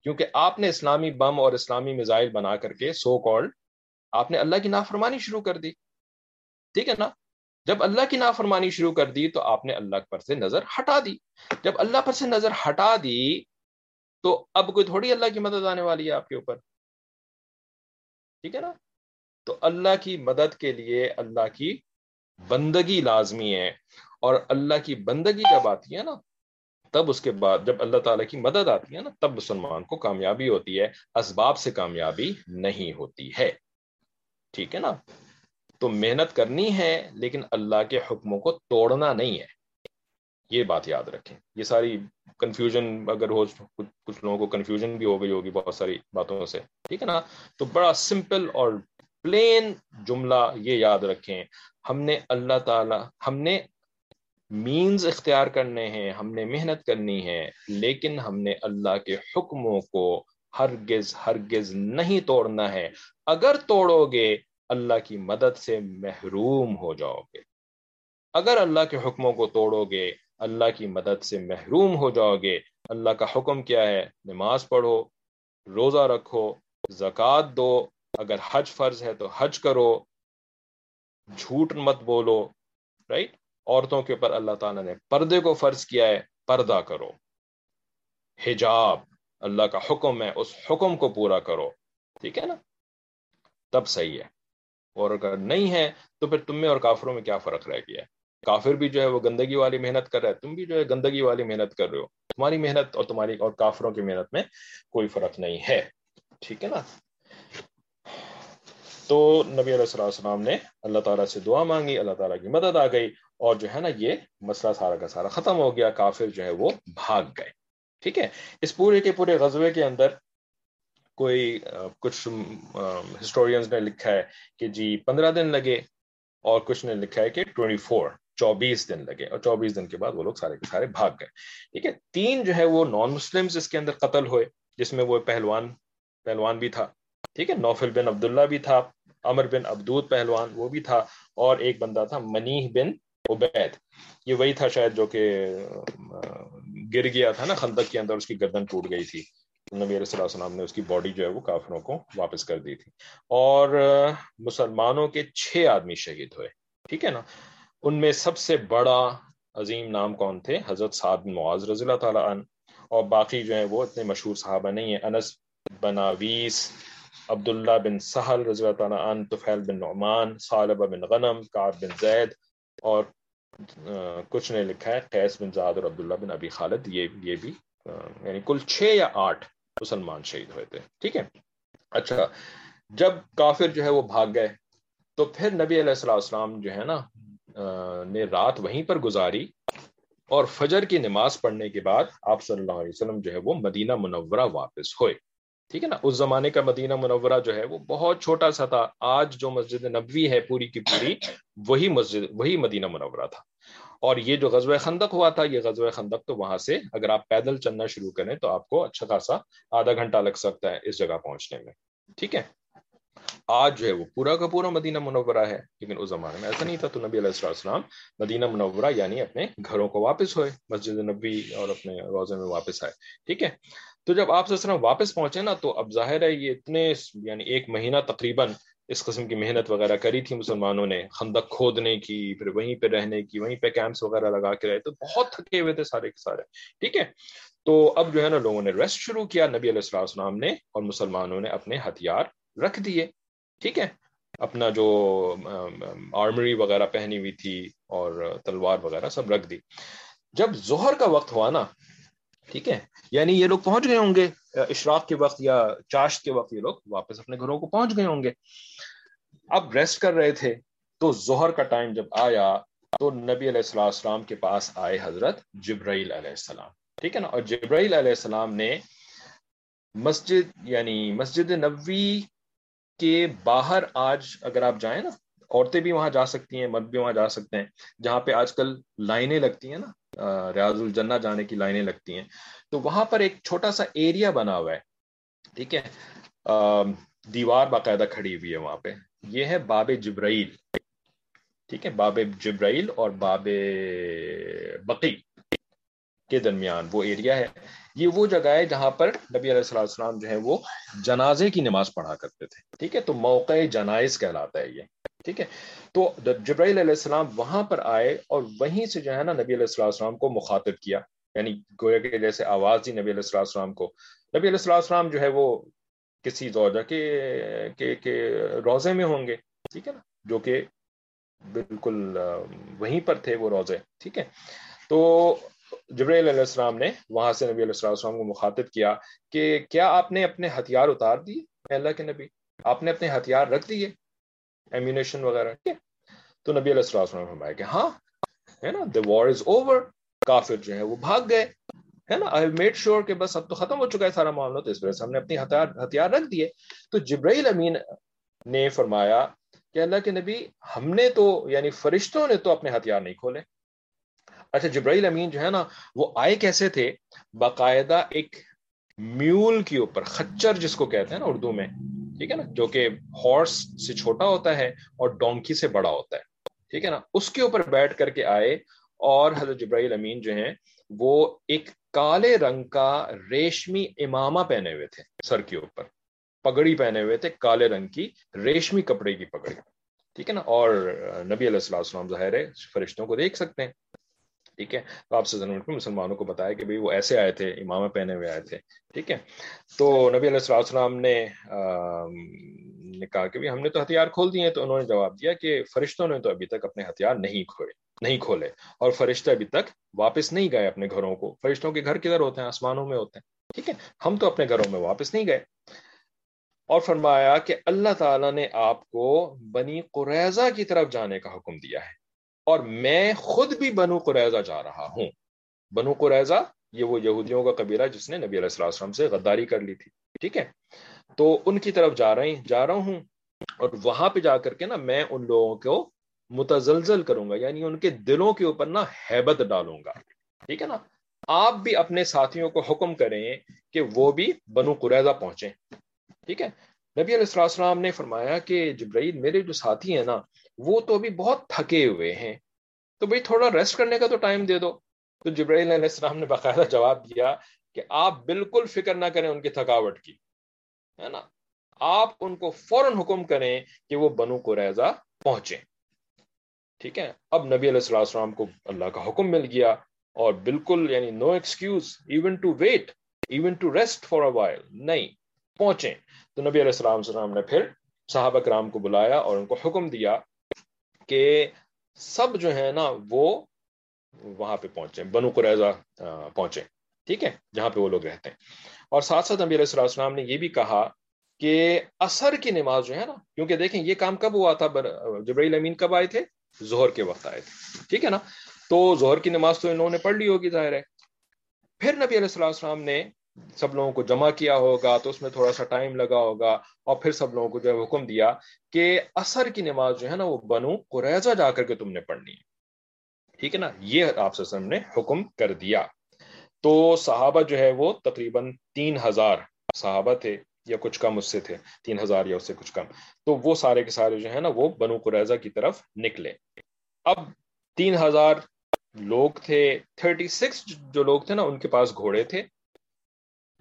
کیونکہ آپ نے اسلامی بم اور اسلامی میزائل بنا کر کے سو کالڈ آپ نے اللہ کی نافرمانی شروع کر دی۔ ٹھیک ہے نا؟ جب اللہ کی نافرمانی شروع کر دی تو آپ نے اللہ پر سے نظر ہٹا دی۔ جب اللہ پر سے نظر ہٹا دی تو اب کوئی تھوڑی اللہ کی مدد آنے والی ہے آپ کے اوپر۔ ٹھیک ہے نا؟ تو اللہ کی مدد کے لیے اللہ کی بندگی لازمی ہے۔ اور اللہ کی بندگی جب آتی ہے نا، تب اس کے بعد جب اللہ تعالیٰ کی مدد آتی ہے نا، تب مسلمان کو کامیابی ہوتی ہے۔ اسباب سے کامیابی نہیں ہوتی ہے۔ ٹھیک ہے نا؟ تو محنت کرنی ہے، لیکن اللہ کے حکموں کو توڑنا نہیں ہے۔ یہ بات یاد رکھیں۔ یہ ساری کنفیوژن اگر ہو، کچھ لوگوں کو کنفیوژن بھی ہو گئی ہوگی بہت ساری باتوں سے۔ ٹھیک ہے نا؟ تو بڑا سمپل اور پلین جملہ یہ یاد رکھیں۔ ہم نے اللہ تعالی، ہم نے مینز اختیار کرنے ہیں، ہم نے محنت کرنی ہے، لیکن ہم نے اللہ کے حکموں کو ہرگز ہرگز نہیں توڑنا ہے۔ اگر توڑو گے، اللہ کی مدد سے محروم ہو جاؤ گے۔ اگر اللہ کے حکموں کو توڑو گے، اللہ کی مدد سے محروم ہو جاؤ گے۔ اللہ کا حکم کیا ہے؟ نماز پڑھو، روزہ رکھو، زکوٰۃ دو۔ اگر حج فرض ہے تو حج کرو۔ جھوٹ مت بولو رائٹ عورتوں کے اوپر اللہ تعالیٰ نے پردے کو فرض کیا ہے، پردہ کرو۔ حجاب اللہ کا حکم ہے، اس حکم کو پورا کرو۔ ٹھیک ہے نا؟ تب صحیح ہے۔ اور اگر نہیں ہے، تو پھر تم میں اور کافروں میں کیا فرق رہ گیا؟ ہے کافر بھی جو ہے وہ گندگی والی محنت کر رہا ہے، تم بھی جو ہے گندگی والی محنت کر رہے ہو۔ تمہاری محنت اور تمہاری اور کافروں کی محنت میں کوئی فرق نہیں ہے۔ ٹھیک ہے نا؟ تو نبی علیہ السلام نے اللہ تعالیٰ سے دعا مانگی، اللہ تعالیٰ کی مدد آ گئی اور جو ہے نا یہ مسئلہ سارا کا سارا ختم ہو گیا۔ کافر جو ہے وہ بھاگ گئے۔ ٹھیک ہے؟ اس پورے کے پورے غزوے کے اندر کوئی کچھ ہسٹورینز نے لکھا ہے کہ جی پندرہ دن لگے اور کچھ نے لکھا ہے کہ ٹوئنٹی فور چوبیس دن لگے اور چوبیس دن کے بعد وہ لوگ سارے کے سارے بھاگ گئے۔ ٹھیک ہے؟ تین جو ہے وہ نان مسلم اس کے اندر قتل ہوئے، جس میں وہ پہلوان پہلوان بھی تھا۔ ٹھیک ہے؟ نوفل بن عبداللہ بھی تھا امر بن عبدود پہلوان وہ بھی تھا اور ایک بندہ تھا منیح بن عبید۔ یہ وہی تھا شاید جو کہ گر گیا تھا نا خندق کے اندر، اس کی گردن ٹوٹ گئی تھی۔ نبی علیہ السلام نے اس کی باڈی جو ہے وہ کافروں کو واپس کر دی تھی۔ اور مسلمانوں کے چھ آدمی شہید ہوئے، ٹھیک ہے نا؟ ان میں سب سے بڑا عظیم نام کون تھے؟ حضرت سعد بن معاذ رضی اللہ تعالیٰ عنہ۔ اور باقی جو ہیں وہ اتنے مشہور صحابہ نہیں ہیں۔ انس بن عویس، عبداللہ بن سہل رضی اللہ تعالیٰ عنہ، طفیل بن نعمان صالبہ بن غنم، کعب بن زید اور کچھ نے لکھا ہے، قیس بن زاد اور عبداللہ بن ابی خالد، یہ یہ بھی یعنی کل چھ یا آٹھ مسلمان شہید ہوئے تھے۔ ٹھیک ہے؟ اچھا جب کافر جو ہے وہ بھاگ گئے، تو پھر نبی علیہ السلام جو ہے نا نے رات وہیں پر گزاری اور فجر کی نماز پڑھنے کے بعد آپ صلی اللہ علیہ وسلم جو ہے وہ مدینہ منورہ واپس ہوئے۔ ٹھیک ہے نا، اس زمانے کا مدینہ منورہ جو ہے وہ بہت چھوٹا سا تھا۔ آج جو مسجد نبوی ہے پوری کی پوری، وہی مسجد، وہی مدینہ منورہ تھا۔ اور یہ جو غزوہ خندق ہوا تھا، یہ غزوہ خندق تو وہاں سے اگر آپ پیدل چلنا شروع کریں تو آپ کو اچھا خاصا آدھا گھنٹہ لگ سکتا ہے اس جگہ پہنچنے میں۔ ٹھیک ہے؟ آج جو ہے وہ پورا کا پورا مدینہ منورہ ہے، لیکن اس زمانے میں ایسا نہیں تھا۔ تو نبی علیہ السلام مدینہ منورہ یعنی اپنے گھروں کو واپس ہوئے، مسجد نبی اور اپنے روزے میں واپس آئے۔ ٹھیک ہے؟ تو جب آپ واپس پہنچے نا، تو اب ظاہر ہے یہ اتنے یعنی ایک مہینہ تقریباً اس قسم کی محنت وغیرہ کری تھی مسلمانوں نے، خندق کھودنے کی، پھر وہیں پہ رہنے کی، وہیں پہ کیمپس وغیرہ لگا کے رہے، تو بہت تھکے ہوئے تھے سارے کے سارے، ٹھیک ہے؟ تو اب جو ہے نا لوگوں نے ریسٹ شروع کیا، نبی علیہ السلام نے اور مسلمانوں نے اپنے ہتھیار رکھ دیے، ٹھیک ہے؟ اپنا جو آرمری وغیرہ پہنی ہوئی تھی اور تلوار وغیرہ سب رکھ دی۔ جب ظہر کا وقت ہوا نا ٹھیک ہے؟ یعنی یہ لوگ پہنچ گئے ہوں گے، اشراق کے وقت یا چاشت کے وقت یہ لوگ واپس اپنے گھروں کو پہنچ گئے ہوں گے۔ اب ریسٹ کر رہے تھے تو ظہر کا ٹائم جب آیا تو نبی علیہ السلام کے پاس آئے حضرت جبرائیل علیہ السلام۔ ٹھیک ہے نا؟ اور جبرائیل علیہ السلام نے مسجد یعنی مسجد نبوی کے باہر آج اگر آپ جائیں نا، عورتیں بھی وہاں جا سکتی ہیں، مرد بھی وہاں جا سکتے ہیں، جہاں پہ آج کل لائنیں لگتی ہیں نا۔ ریاض الجنہ جانے کی لائنیں لگتی ہیں۔ تو وہاں پر ایک چھوٹا سا ایریا بنا ہوا ہے۔ ٹھیک ہے؟ دیوار باقاعدہ کھڑی ہوئی ہے وہاں پہ۔ یہ ہے باب جبرائیل۔ ٹھیک ہے؟ باب جبرائیل اور باب بقی کے درمیان وہ ایریا ہے۔ یہ وہ جگہ ہے جہاں پر نبی علیہ السلام جو ہے وہ جنازے کی نماز پڑھا کرتے تھے۔ ٹھیک ہے؟ تو موقع جنائز کہلاتا ہے یہ۔ ٹھیک ہے؟ تو جبرائیل علیہ السلام وہاں پر آئے اور وہیں سے جو ہے نا نبی علیہ السلام کو مخاطب کیا یعنی گویا کہ جیسے آواز دی نبی علیہ السلام کو۔ نبی علیہ السلام جو ہے وہ کسی زوجہ کے روزے میں ہوں گے، ٹھیک ہے نا؟ جو کہ بالکل، وہیں پر تھے وہ روزے ٹھیک ہے؟ تو جبرائیل علیہ السلام نے وہاں سے نبی علیہ السلام کو مخاطب کیا کہ کیا آپ نے اپنے ہتھیار اتار دیے؟ اللہ کے نبی، آپ نے اپنے ہتھیار رکھ دیے؟ ایمونیشن وغیرہ۔ تو نبی علیہ السلام نے فرمایا کہ ہاں ہے نا دا وار از اوور کافر جو ہے وہ بھاگ گئے، ہے نا۔ آئی میڈ شیور کہ بس اب تو ختم ہو چکا ہے سارا معاملہ، تو اس وجہ سے ہم نے اپنی ہتھیار ہتھیار رکھ دیے۔ تو جبرائیل امین نے فرمایا کہ اللہ کے نبی، ہم نے تو یعنی فرشتوں نے تو اپنے ہتھیار نہیں کھولے۔ اچھا جبرائیل امین جو ہے نا، وہ آئے کیسے تھے؟ باقاعدہ ایک میول کے اوپر، خچر جس کو کہتے ہیں نا اردو میں۔ ٹھیک ہے نا، جو کہ ہارس سے چھوٹا ہوتا ہے اور ڈونکی سے بڑا ہوتا ہے۔ ٹھیک ہے نا، اس کے اوپر بیٹھ کر کے آئے اور حضرت جبرائیل امین جو ہیں، وہ ایک کالے رنگ کا ریشمی امامہ پہنے ہوئے تھے سر کے اوپر۔ پگڑی پہنے ہوئے تھے کالے رنگ کی ریشمی کپڑے کی پگڑی۔ ٹھیک ہے نا، اور نبی علیہ السلام ظاہر ہے، فرشتوں کو دیکھ سکتے ہیں۔ ٹھیک ہے؟ تو آپ سے مسلمانوں کو بتایا کہ بھئی وہ ایسے آئے تھے امامہ پہنے ہوئے آئے تھے، ٹھیک ہے؟ تو نبی علیہ السلام نے نے کہا کہ ہم نے تو ہتھیار کھول دیے تو انہوں نے جواب دیا کہ فرشتوں نے تو ابھی تک اپنے ہتھیار نہیں کھوئے نہیں کھولے، اور فرشتے ابھی تک واپس نہیں گئے اپنے گھروں کو۔ فرشتوں کے گھر کدھر ہوتے ہیں؟ آسمانوں میں ہوتے ہیں، ٹھیک ہے؟ ہم تو اپنے گھروں میں واپس نہیں گئے۔ اور فرمایا کہ اللہ تعالیٰ نے آپ کو بنی قریضہ کی طرف جانے کا حکم دیا ہے۔ اور میں خود بھی بنو قریضہ جا رہا ہوں۔ بنو قریضہ یہ وہ یہودیوں کا قبیلہ جس نے نبی علیہ السلام سے غداری کر لی تھی، ٹھیک ہے؟ تو ان کی طرف جا رہے جا رہا ہوں اور وہاں پہ جا کر کے نا میں ان لوگوں کو متزلزل کروں گا یعنی ان کے دلوں کے اوپر نا حیبت ڈالوں گا۔ ٹھیک ہے نا؟ آپ بھی اپنے ساتھیوں کو حکم کریں کہ وہ بھی بنو قریضہ پہنچے ٹھیک ہے؟ نبی علیہ السلام نے فرمایا کہ جبرائیل، میرے جو ساتھی ہیں نا وہ تو ابھی بہت تھکے ہوئے ہیں۔ تو بھائی تھوڑا ریسٹ کرنے کا تو ٹائم دے دو۔ تو جبرائیل علیہ السلام نے باقاعدہ جواب دیا کہ آپ بالکل فکر نہ کریں ان کی تھکاوٹ کی، ہے نا؟ آپ ان کو فوراً حکم کریں کہ وہ بنو کو ریزا پہنچے ٹھیک ہے؟ اب نبی علیہ السلام کو اللہ کا حکم مل گیا اور بالکل یعنی no excuse even to wait even to rest for a while نہیں پہنچے تو نبی علیہ السلام السلام نے پھر صحابہ کرام کو بلایا اور ان کو حکم دیا کہ سب جو ہے نا وہ وہاں پہ پہنچے بنو قریضہ پہنچے ٹھیک ہے، جہاں پہ وہ لوگ رہتے ہیں۔ اور ساتھ ساتھ نبی علیہ السلام نے یہ بھی کہا کہ اثر کی نماز جو ہے نا، کیونکہ دیکھیں یہ کام کب ہوا تھا جبرائیل امین کب آئے تھے؟ زہر کے وقت آئے تھے، ٹھیک ہے نا؟ تو زہر کی نماز تو انہوں نے پڑھ لی ہوگی، ظاہر ہے۔ پھر نبی علیہ السلام نے سب لوگوں کو جمع کیا ہوگا، تو اس میں تھوڑا سا ٹائم لگا ہوگا، اور پھر سب لوگوں کو جو ہے حکم دیا کہ اثر کی نماز جو ہے نا، وہ بنو قریضہ جا کر کے تم نے پڑھنی ہے۔ ٹھیک ہے نا؟ یہ آپ سے نے حکم کر دیا۔ تو صحابہ جو ہے وہ تقریباً تین ہزار صحابہ تھے، یا کچھ کم اس سے تھے، تین ہزار یا اس سے کچھ کم۔ تو وہ سارے کے سارے جو ہے نا، وہ بنو قریضہ کی طرف نکلے۔ اب تین ہزار لوگ تھے، تھرٹی سکس جو لوگ تھے نا، ان کے پاس گھوڑے تھے۔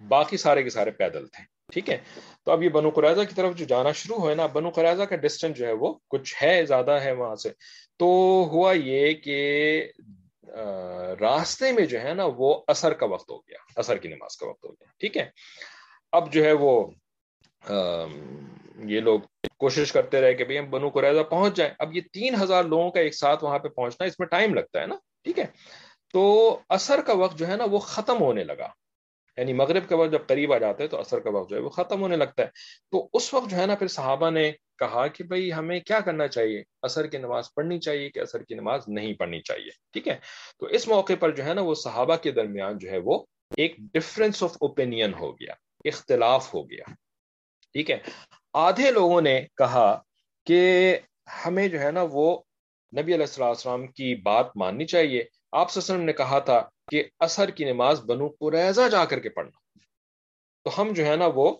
باقی سارے کے سارے پیدل تھے۔ ٹھیک ہے؟ تو اب یہ بنو قریضہ کی طرف جو جانا شروع ہوئے نا، بنو قریضہ کا ڈسٹینس جو ہے وہ کچھ ہے، زیادہ ہے وہاں سے۔ تو ہوا یہ کہ راستے میں جو ہے نا، وہ اثر کا وقت ہو گیا۔ اثر کی نماز کا وقت ہو گیا۔ ٹھیک ہے؟ اب جو ہے وہ یہ لوگ کوشش کرتے رہے کہ ہم بنو قریضہ پہنچ جائیں۔ اب یہ تین ہزار لوگوں کا ایک ساتھ وہاں پہ پہنچنا، اس میں ٹائم لگتا ہے نا۔ ٹھیک ہے؟ تو اثر کا وقت جو ہے نا، وہ ختم ہونے لگا۔ یعنی مغرب کا وقت جب قریب آ جاتا ہے تو اثر کا وقت جو ہے وہ ختم ہونے لگتا ہے۔ تو اس وقت جو ہے نا پھر صحابہ نے کہا کہ بھائی ہمیں کیا کرنا چاہیے؟ اثر کی نماز پڑھنی چاہیے کہ اثر کی نماز نہیں پڑھنی چاہیے؟ ٹھیک ہے؟ تو اس موقع پر جو ہے نا وہ صحابہ کے درمیان جو ہے وہ ایک ڈفرینس آف اوپینین ہو گیا، اختلاف ہو گیا۔ ٹھیک ہے؟ آدھے لوگوں نے کہا کہ ہمیں جو ہے نا وہ نبی علیہ السلام کی بات ماننی چاہیے۔ آپ وسلم نے کہا تھا کہ اثر کی نماز بنو قریضہ جا کر کے پڑھنا۔ تو ہم جو ہے نا وہ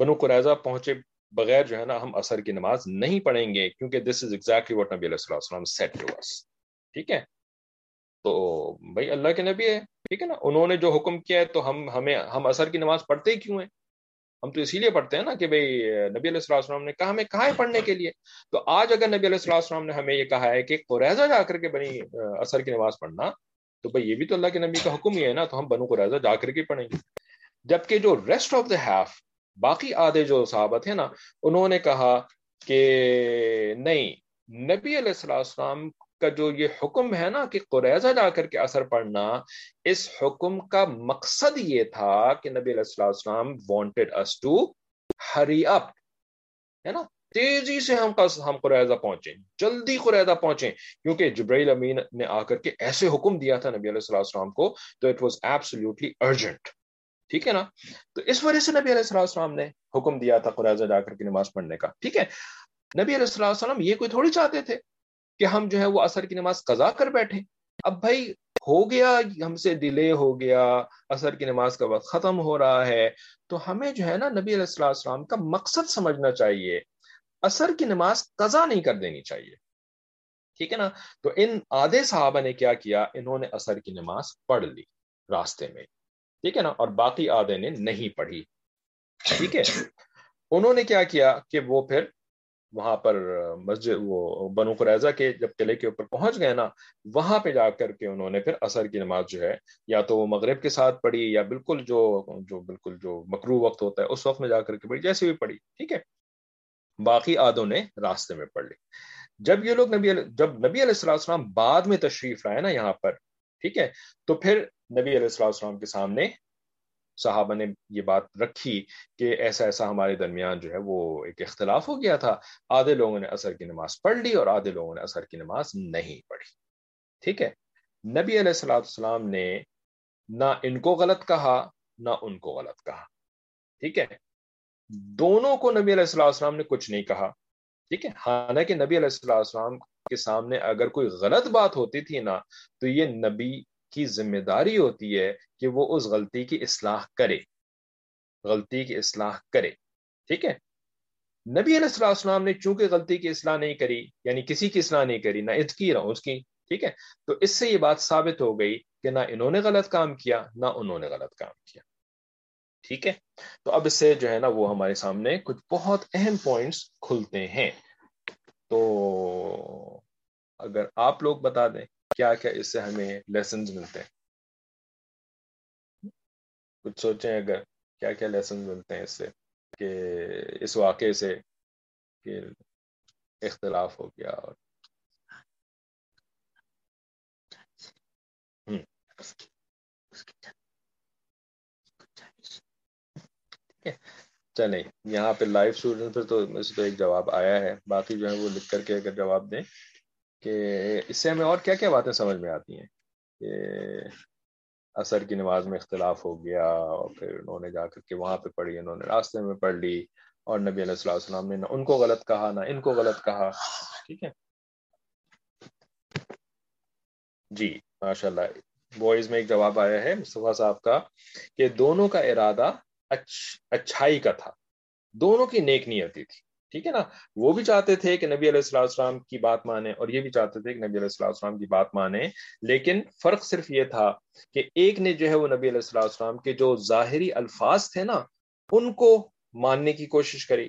بنو قریضہ پہنچے بغیر جو ہے نا ہم اثر کی نماز نہیں پڑھیں گے، کیونکہ دس از ایگزیکٹلی واٹ نبی علیہ السلام سیٹ ٹو اس ٹھیک ہے؟ تو بھائی اللہ کے نبی ہے، ٹھیک ہے نا؟ انہوں نے جو حکم کیا ہے تو ہم، ہمیں، ہم اثر کی نماز پڑھتے ہی کیوں ہیں؟ ہم تو اسی لیے پڑھتے ہیں نا کہ بھائی نبی علیہ السلام نے کہا ہمیں کہا ہے پڑھنے کے لیے؟ تو آج اگر نبی علیہ السلام نے ہمیں یہ کہا ہے کہ قریضہ جا کر کے بنی، اثر کی نماز پڑھنا تو بھائی یہ بھی تو اللہ کے نبی کا حکم ہی ہے نا، تو ہم بنو قریضہ جا کر کے پڑھیں گے۔ جبکہ جو ریسٹ آف دا ہیف باقی آدھے جو صحابت ہیں نا، انہوں نے کہا کہ نہیں، نبی علیہ السلام کا جو یہ حکم ہے نا کہ قریضہ جا کر کے اثر پڑھنا، اس حکم کا مقصد یہ تھا کہ نبی علیہ السلام وانٹیڈ اس ٹو ہری اپ ہے نا؟ تیزی سے ہم ہم قریضہ پہنچیں، جلدی قریضہ پہنچیں۔ کیونکہ جبرائیل امین نے آ کر کے ایسے حکم دیا تھا نبی علیہ السلام کو تو اٹ واز ایبسلیوٹلی ارجنٹ ٹھیک ہے نا؟ تو اس وجہ سے نبی علیہ السلام نے حکم دیا تھا قریضہ جا کر کے نماز پڑھنے کا۔ ٹھیک ہے؟ نبی علیہ السلام یہ کوئی تھوڑی چاہتے تھے کہ ہم جو ہے وہ اثر کی نماز قضا کر بیٹھے اب بھائی ہو گیا، ہم سے ڈیلے ہو گیا اثر کی نماز کا وقت ختم ہو رہا ہے۔ تو ہمیں جو ہے نا نبی علیہ السلام کا مقصد سمجھنا چاہیے۔ اثر کی نماز قضا نہیں کر دینی چاہیے۔ ٹھیک ہے نا؟ تو ان آدھے صحابہ نے کیا کیا؟ انہوں نے اثر کی نماز پڑھ لی راستے میں۔ ٹھیک ہے نا؟ اور باقی آدھے نے نہیں پڑھی۔ ٹھیک ہے؟ انہوں نے کیا کیا کہ وہ پھر وہاں پر مسجد، وہ بنو قریضہ کے جب قلعے کے اوپر پہنچ گئے نا، وہاں پہ جا کر کے انہوں نے پھر اثر کی نماز جو ہے، یا تو وہ مغرب کے ساتھ پڑھی، یا بالکل جو جو بالکل جو مکرو وقت ہوتا ہے، اس وقت میں جا کر کے پڑھی جیسے بھی پڑھی۔ ٹھیک ہے؟ باقی آدھوں نے راستے میں پڑھ لی۔ جب یہ لوگ نبی جب نبی علیہ السلام بعد میں تشریف لائے نا یہاں پر، ٹھیک ہے، تو پھر نبی علیہ السلام کے سامنے صحابہ نے یہ بات رکھی کہ ایسا ایسا ہمارے درمیان جو ہے وہ ایک اختلاف ہو گیا تھا۔ آدھے لوگوں نے اثر کی نماز پڑھ لی اور آدھے لوگوں نے اثر کی نماز نہیں پڑھی۔ ٹھیک ہے، نبی علیہ السلام السلام نے نہ ان کو غلط کہا، نہ ان کو غلط کہا۔ ٹھیک ہے دونوں کو نبی علیہ السلام السلام نے کچھ نہیں کہا، ٹھیک ہے؟ حالانکہ نبی علیہ السلام السلام کے سامنے اگر کوئی غلط بات ہوتی تھی نا، تو یہ نبی کی ذمہ داری ہوتی ہے کہ وہ اس غلطی کی اصلاح کرے۔ غلطی کی اصلاح کرے، ٹھیک ہے؟ نبی علیہ السلام السلام نے چونکہ غلطی کی اصلاح نہیں کری یعنی کسی کی اصلاح نہیں کری، نہ اس کی، نہ اس کی، ٹھیک ہے؟ تو اس سے یہ بات ثابت ہو گئی کہ نہ انہوں نے غلط کام کیا، نہ انہوں نے غلط کام کیا۔ ٹھیک ہے؟ تو اب اس سے جو ہے نا وہ ہمارے سامنے کچھ بہت اہم پوائنٹس کھلتے ہیں۔ تو اگر آپ لوگ بتا دیں، کیا کیا اس سے ہمیں لیسنز ملتے ہیں؟ کچھ سوچیں اگر کیا کیا لیسنز ملتے ہیں اس سے، کہ اس واقعے سے کہ اختلاف ہو گیا اور۔ چلیں، یہاں پہ لائیو اسٹوڈنٹ پہ تو تو ایک جواب آیا ہے، باقی جو ہے وہ لکھ کر کے اگر جواب دیں کہ اس سے ہمیں اور کیا کیا باتیں سمجھ میں آتی ہیں؟ کہ اثر کی نماز میں اختلاف ہو گیا اور پھر انہوں نے جا کر کے وہاں پہ پڑھی، انہوں نے راستے میں پڑھ لی اور نبی علیہ السلام السلام نے نہ ان کو غلط کہا، نہ ان کو غلط کہا۔ ٹھیک ہے؟ جی ماشاء اللہ بوائز میں ایک جواب آیا ہے، مصطفیٰ صاحب کا، کہ دونوں کا ارادہ اچھائی کا تھا۔ دونوں کی نیک نیتی تھی، ٹھیک ہے نا؟ وہ بھی چاہتے تھے کہ نبی علیہ السلام السلام کی بات مانے اور یہ بھی چاہتے تھے کہ نبی علیہ السلام السلام کی بات مانے، لیکن فرق صرف یہ تھا کہ ایک نے جو ہے وہ نبی علیہ السلام السلام کے جو ظاہری الفاظ تھے نا، ان کو ماننے کی کوشش کری،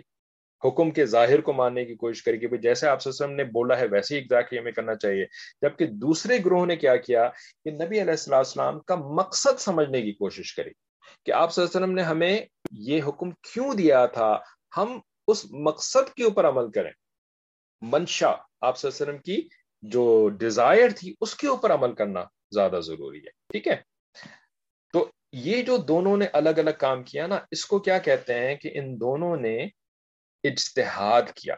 حکم کے ظاہر کو ماننے کی کوشش کری کہ جیسے آپ وسلم نے بولا ہے، ویسے ہی ایگزیکٹلی ہمیں کرنا چاہیے۔ جبکہ دوسرے گروہ نے کیا کیا کہ نبی علیہ السلام السلام کا مقصد سمجھنے کی کوشش کری۔ کہ آپ صلی اللہ علیہ وسلم نے ہمیں یہ حکم کیوں دیا تھا؟ ہم اس مقصد کے اوپر عمل کریں۔ منشا، آپ صلی اللہ علیہ وسلم کی جو ڈیزائر تھی، اس کے اوپر عمل کرنا زیادہ ضروری ہے، ٹھیک ہے؟ تو یہ جو دونوں نے الگ الگ کام کیا نا، اس کو کیا کہتے ہیں کہ ان دونوں نے اجتہاد کیا،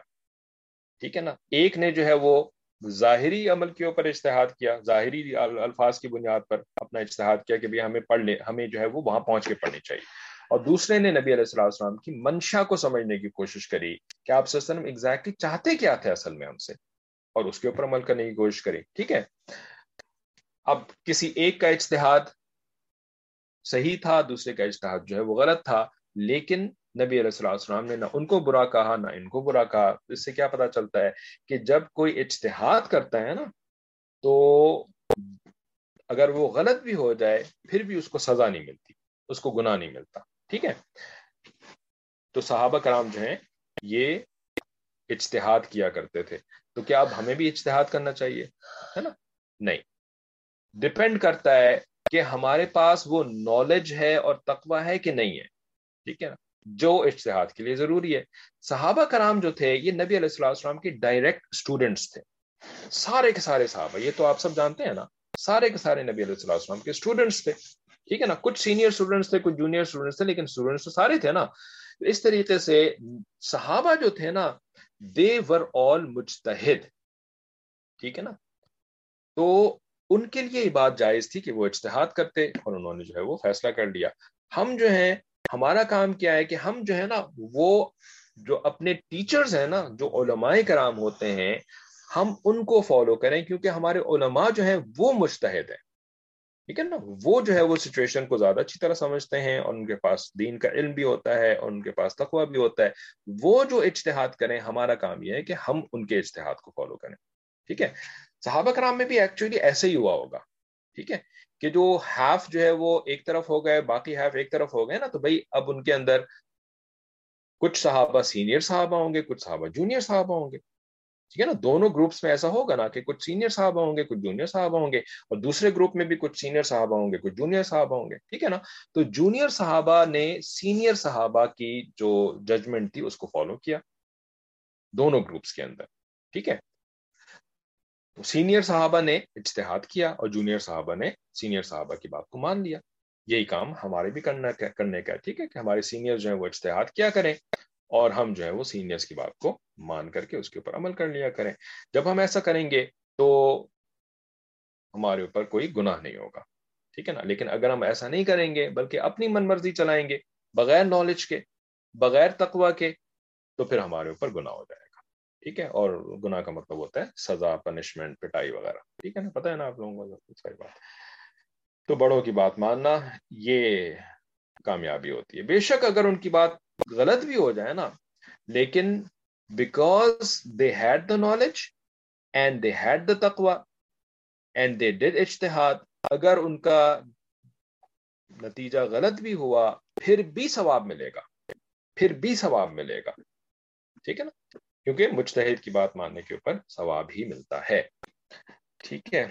ٹھیک ہے نا؟ ایک نے جو ہے وہ ظاہری عمل کے اوپر اجتہاد کیا، ظاہری الفاظ کی بنیاد پر اپنا اجتہاد کیا کہ ہمیں پڑھ لے ہمیں جو ہے وہ وہاں پہنچ کے پڑھنی چاہیے۔ اور دوسرے نے نبی علیہ السلام السلام کی منشا کو سمجھنے کی کوشش کری کہ آپ وسلم ایگزیکٹلی چاہتے کیا تھے اصل میں ہم سے؟ اور اس کے اوپر عمل کرنے کی کوشش کری، ٹھیک ہے؟ اب کسی ایک کا اجتہاد صحیح تھا، دوسرے کا اجتہاد جو ہے وہ غلط تھا، لیکن نبی علیہ السلام نے نہ ان کو برا کہا، نہ ان کو برا کہا۔ اس سے کیا پتا چلتا ہے کہ جب کوئی اجتہاد کرتا ہے نا، تو اگر وہ غلط بھی ہو جائے، پھر بھی اس کو سزا نہیں ملتی، اس کو گناہ نہیں ملتا۔ ٹھیک ہے؟ تو صحابہ کرام جو ہیں، یہ اجتہاد کیا کرتے تھے۔ تو کیا اب ہمیں بھی اجتہاد کرنا چاہیے؟ ہے نا؟ نہیں۔ ڈپینڈ کرتا ہے کہ ہمارے پاس وہ نالج ہے اور تقوی ہے کہ نہیں ہے۔ ٹھیک ہے نا؟ جو اشتہاد کے لیے ضروری ہے۔ صحابہ کرام جو تھے، یہ نبی علیہ السلام السلام کے ڈائریکٹ اسٹوڈنٹس تھے۔ سارے کے سارے صحابہ، یہ تو آپ سب جانتے ہیں نا، سارے کے سارے نبی علیہ السلام السلام کے اسٹوڈنٹس تھے۔ ٹھیک ہے نا، کچھ سینئر اسٹوڈنٹس تھے، کچھ جونیئر اسٹوڈنٹس تھے، لیکن اسٹوڈنٹس تو سارے تھے نا۔ اس طریقے سے صحابہ جو تھے نا دے ور آل مجتہد ٹھیک ہے نا۔ تو ان کے لیے یہ بات جائز تھی کہ وہ اجتہاد کرتے اور انہوں نے جو ہے وہ فیصلہ کر لیا۔ ہم جو ہیں ہمارا کام کیا ہے کہ ہم جو ہے نا وہ جو اپنے ٹیچرز ہیں نا، جو علماء کرام ہوتے ہیں، ہم ان کو فالو کریں کیونکہ ہمارے علماء جو ہیں وہ مشتحد ہیں۔ ٹھیک ہے نا؟ وہ جو ہے وہ سچویشن کو زیادہ اچھی طرح سمجھتے ہیں، اور ان کے پاس دین کا علم بھی ہوتا ہے، اور ان کے پاس تقوی بھی ہوتا ہے۔ وہ جو اجتہاد کریں، ہمارا کام یہ ہے کہ ہم ان کے اجتہاد کو فالو کریں۔ ٹھیک ہے؟ صحابہ کرام میں بھی ایکچولی ایسے ہی ہوا ہوگا۔ ٹھیک ہے؟ کہ جو ہاف جو ہے وہ ایک طرف ہو گئے، باقی ہاف ایک طرف ہو گئے نا، تو بھائی اب ان کے اندر کچھ صحابہ سینئر صحابہ ہوں گے، کچھ صحابہ جونیئر صحابہ ہوں گے۔ ٹھیک ہے نا؟ دونوں گروپس میں ایسا ہوگا نا کہ کچھ سینئر صحابہ ہوں گے، کچھ جونیئر صحابہ ہوں گے، اور دوسرے گروپ میں بھی کچھ سینئر صحابہ ہوں گے، کچھ جونیئر صحابہ ہوں گے۔ ٹھیک ہے نا؟ تو جونیئر صحابہ نے سینئر صحابہ کی جو ججمنٹ تھی، اس کو فالو کیا۔ دونوں گروپس کے اندر۔ ٹھیک ہے؟ سینئر صحابہ نے اجتہاد کیا اور جونیئر صحابہ نے سینئر صحابہ کی بات کو مان لیا۔ یہی کام ہمارے بھی کرنا کرنے کا ٹھیک ہے؟ کہ ہمارے سینئر جو ہیں وہ اشتہاد کیا کریں اور ہم جو ہے وہ سینئرس کی بات کو مان کر کے اس کے اوپر عمل کر لیا کریں۔ جب ہم ایسا کریں گے تو ہمارے اوپر کوئی گناہ نہیں ہوگا، ٹھیک ہے نا؟ لیکن اگر ہم ایسا نہیں کریں گے بلکہ اپنی من مرضی چلائیں گے بغیر نالج کے، بغیر تقوا کے، تو پھر ہمارے اوپر گناہ ہو جائے گا۔ ٹھیک ہے، اور گناہ کا مطلب ہوتا ہے، سزا پنشمنٹ پٹائی وغیرہ۔ ٹھیک ہے نا، پتہ ہے نا آپ لوگوں کو صحیح بات۔ تو بڑوں کی بات ماننا، یہ کامیابی ہوتی ہے۔ بے شک اگر ان کی بات غلط بھی ہو جائے نا، لیکن because they had the knowledge and they had the تقوا اینڈ دے ڈیڈ اشتہاد اگر ان کا نتیجہ غلط بھی ہوا، پھر بھی ثواب ملے گا۔ پھر بھی ثواب ملے گا۔ ٹھیک ہے نا؟ کیونکہ مجتہد کی بات ماننے کے اوپر ثواب ہی ملتا ہے۔ ٹھیک ہے۔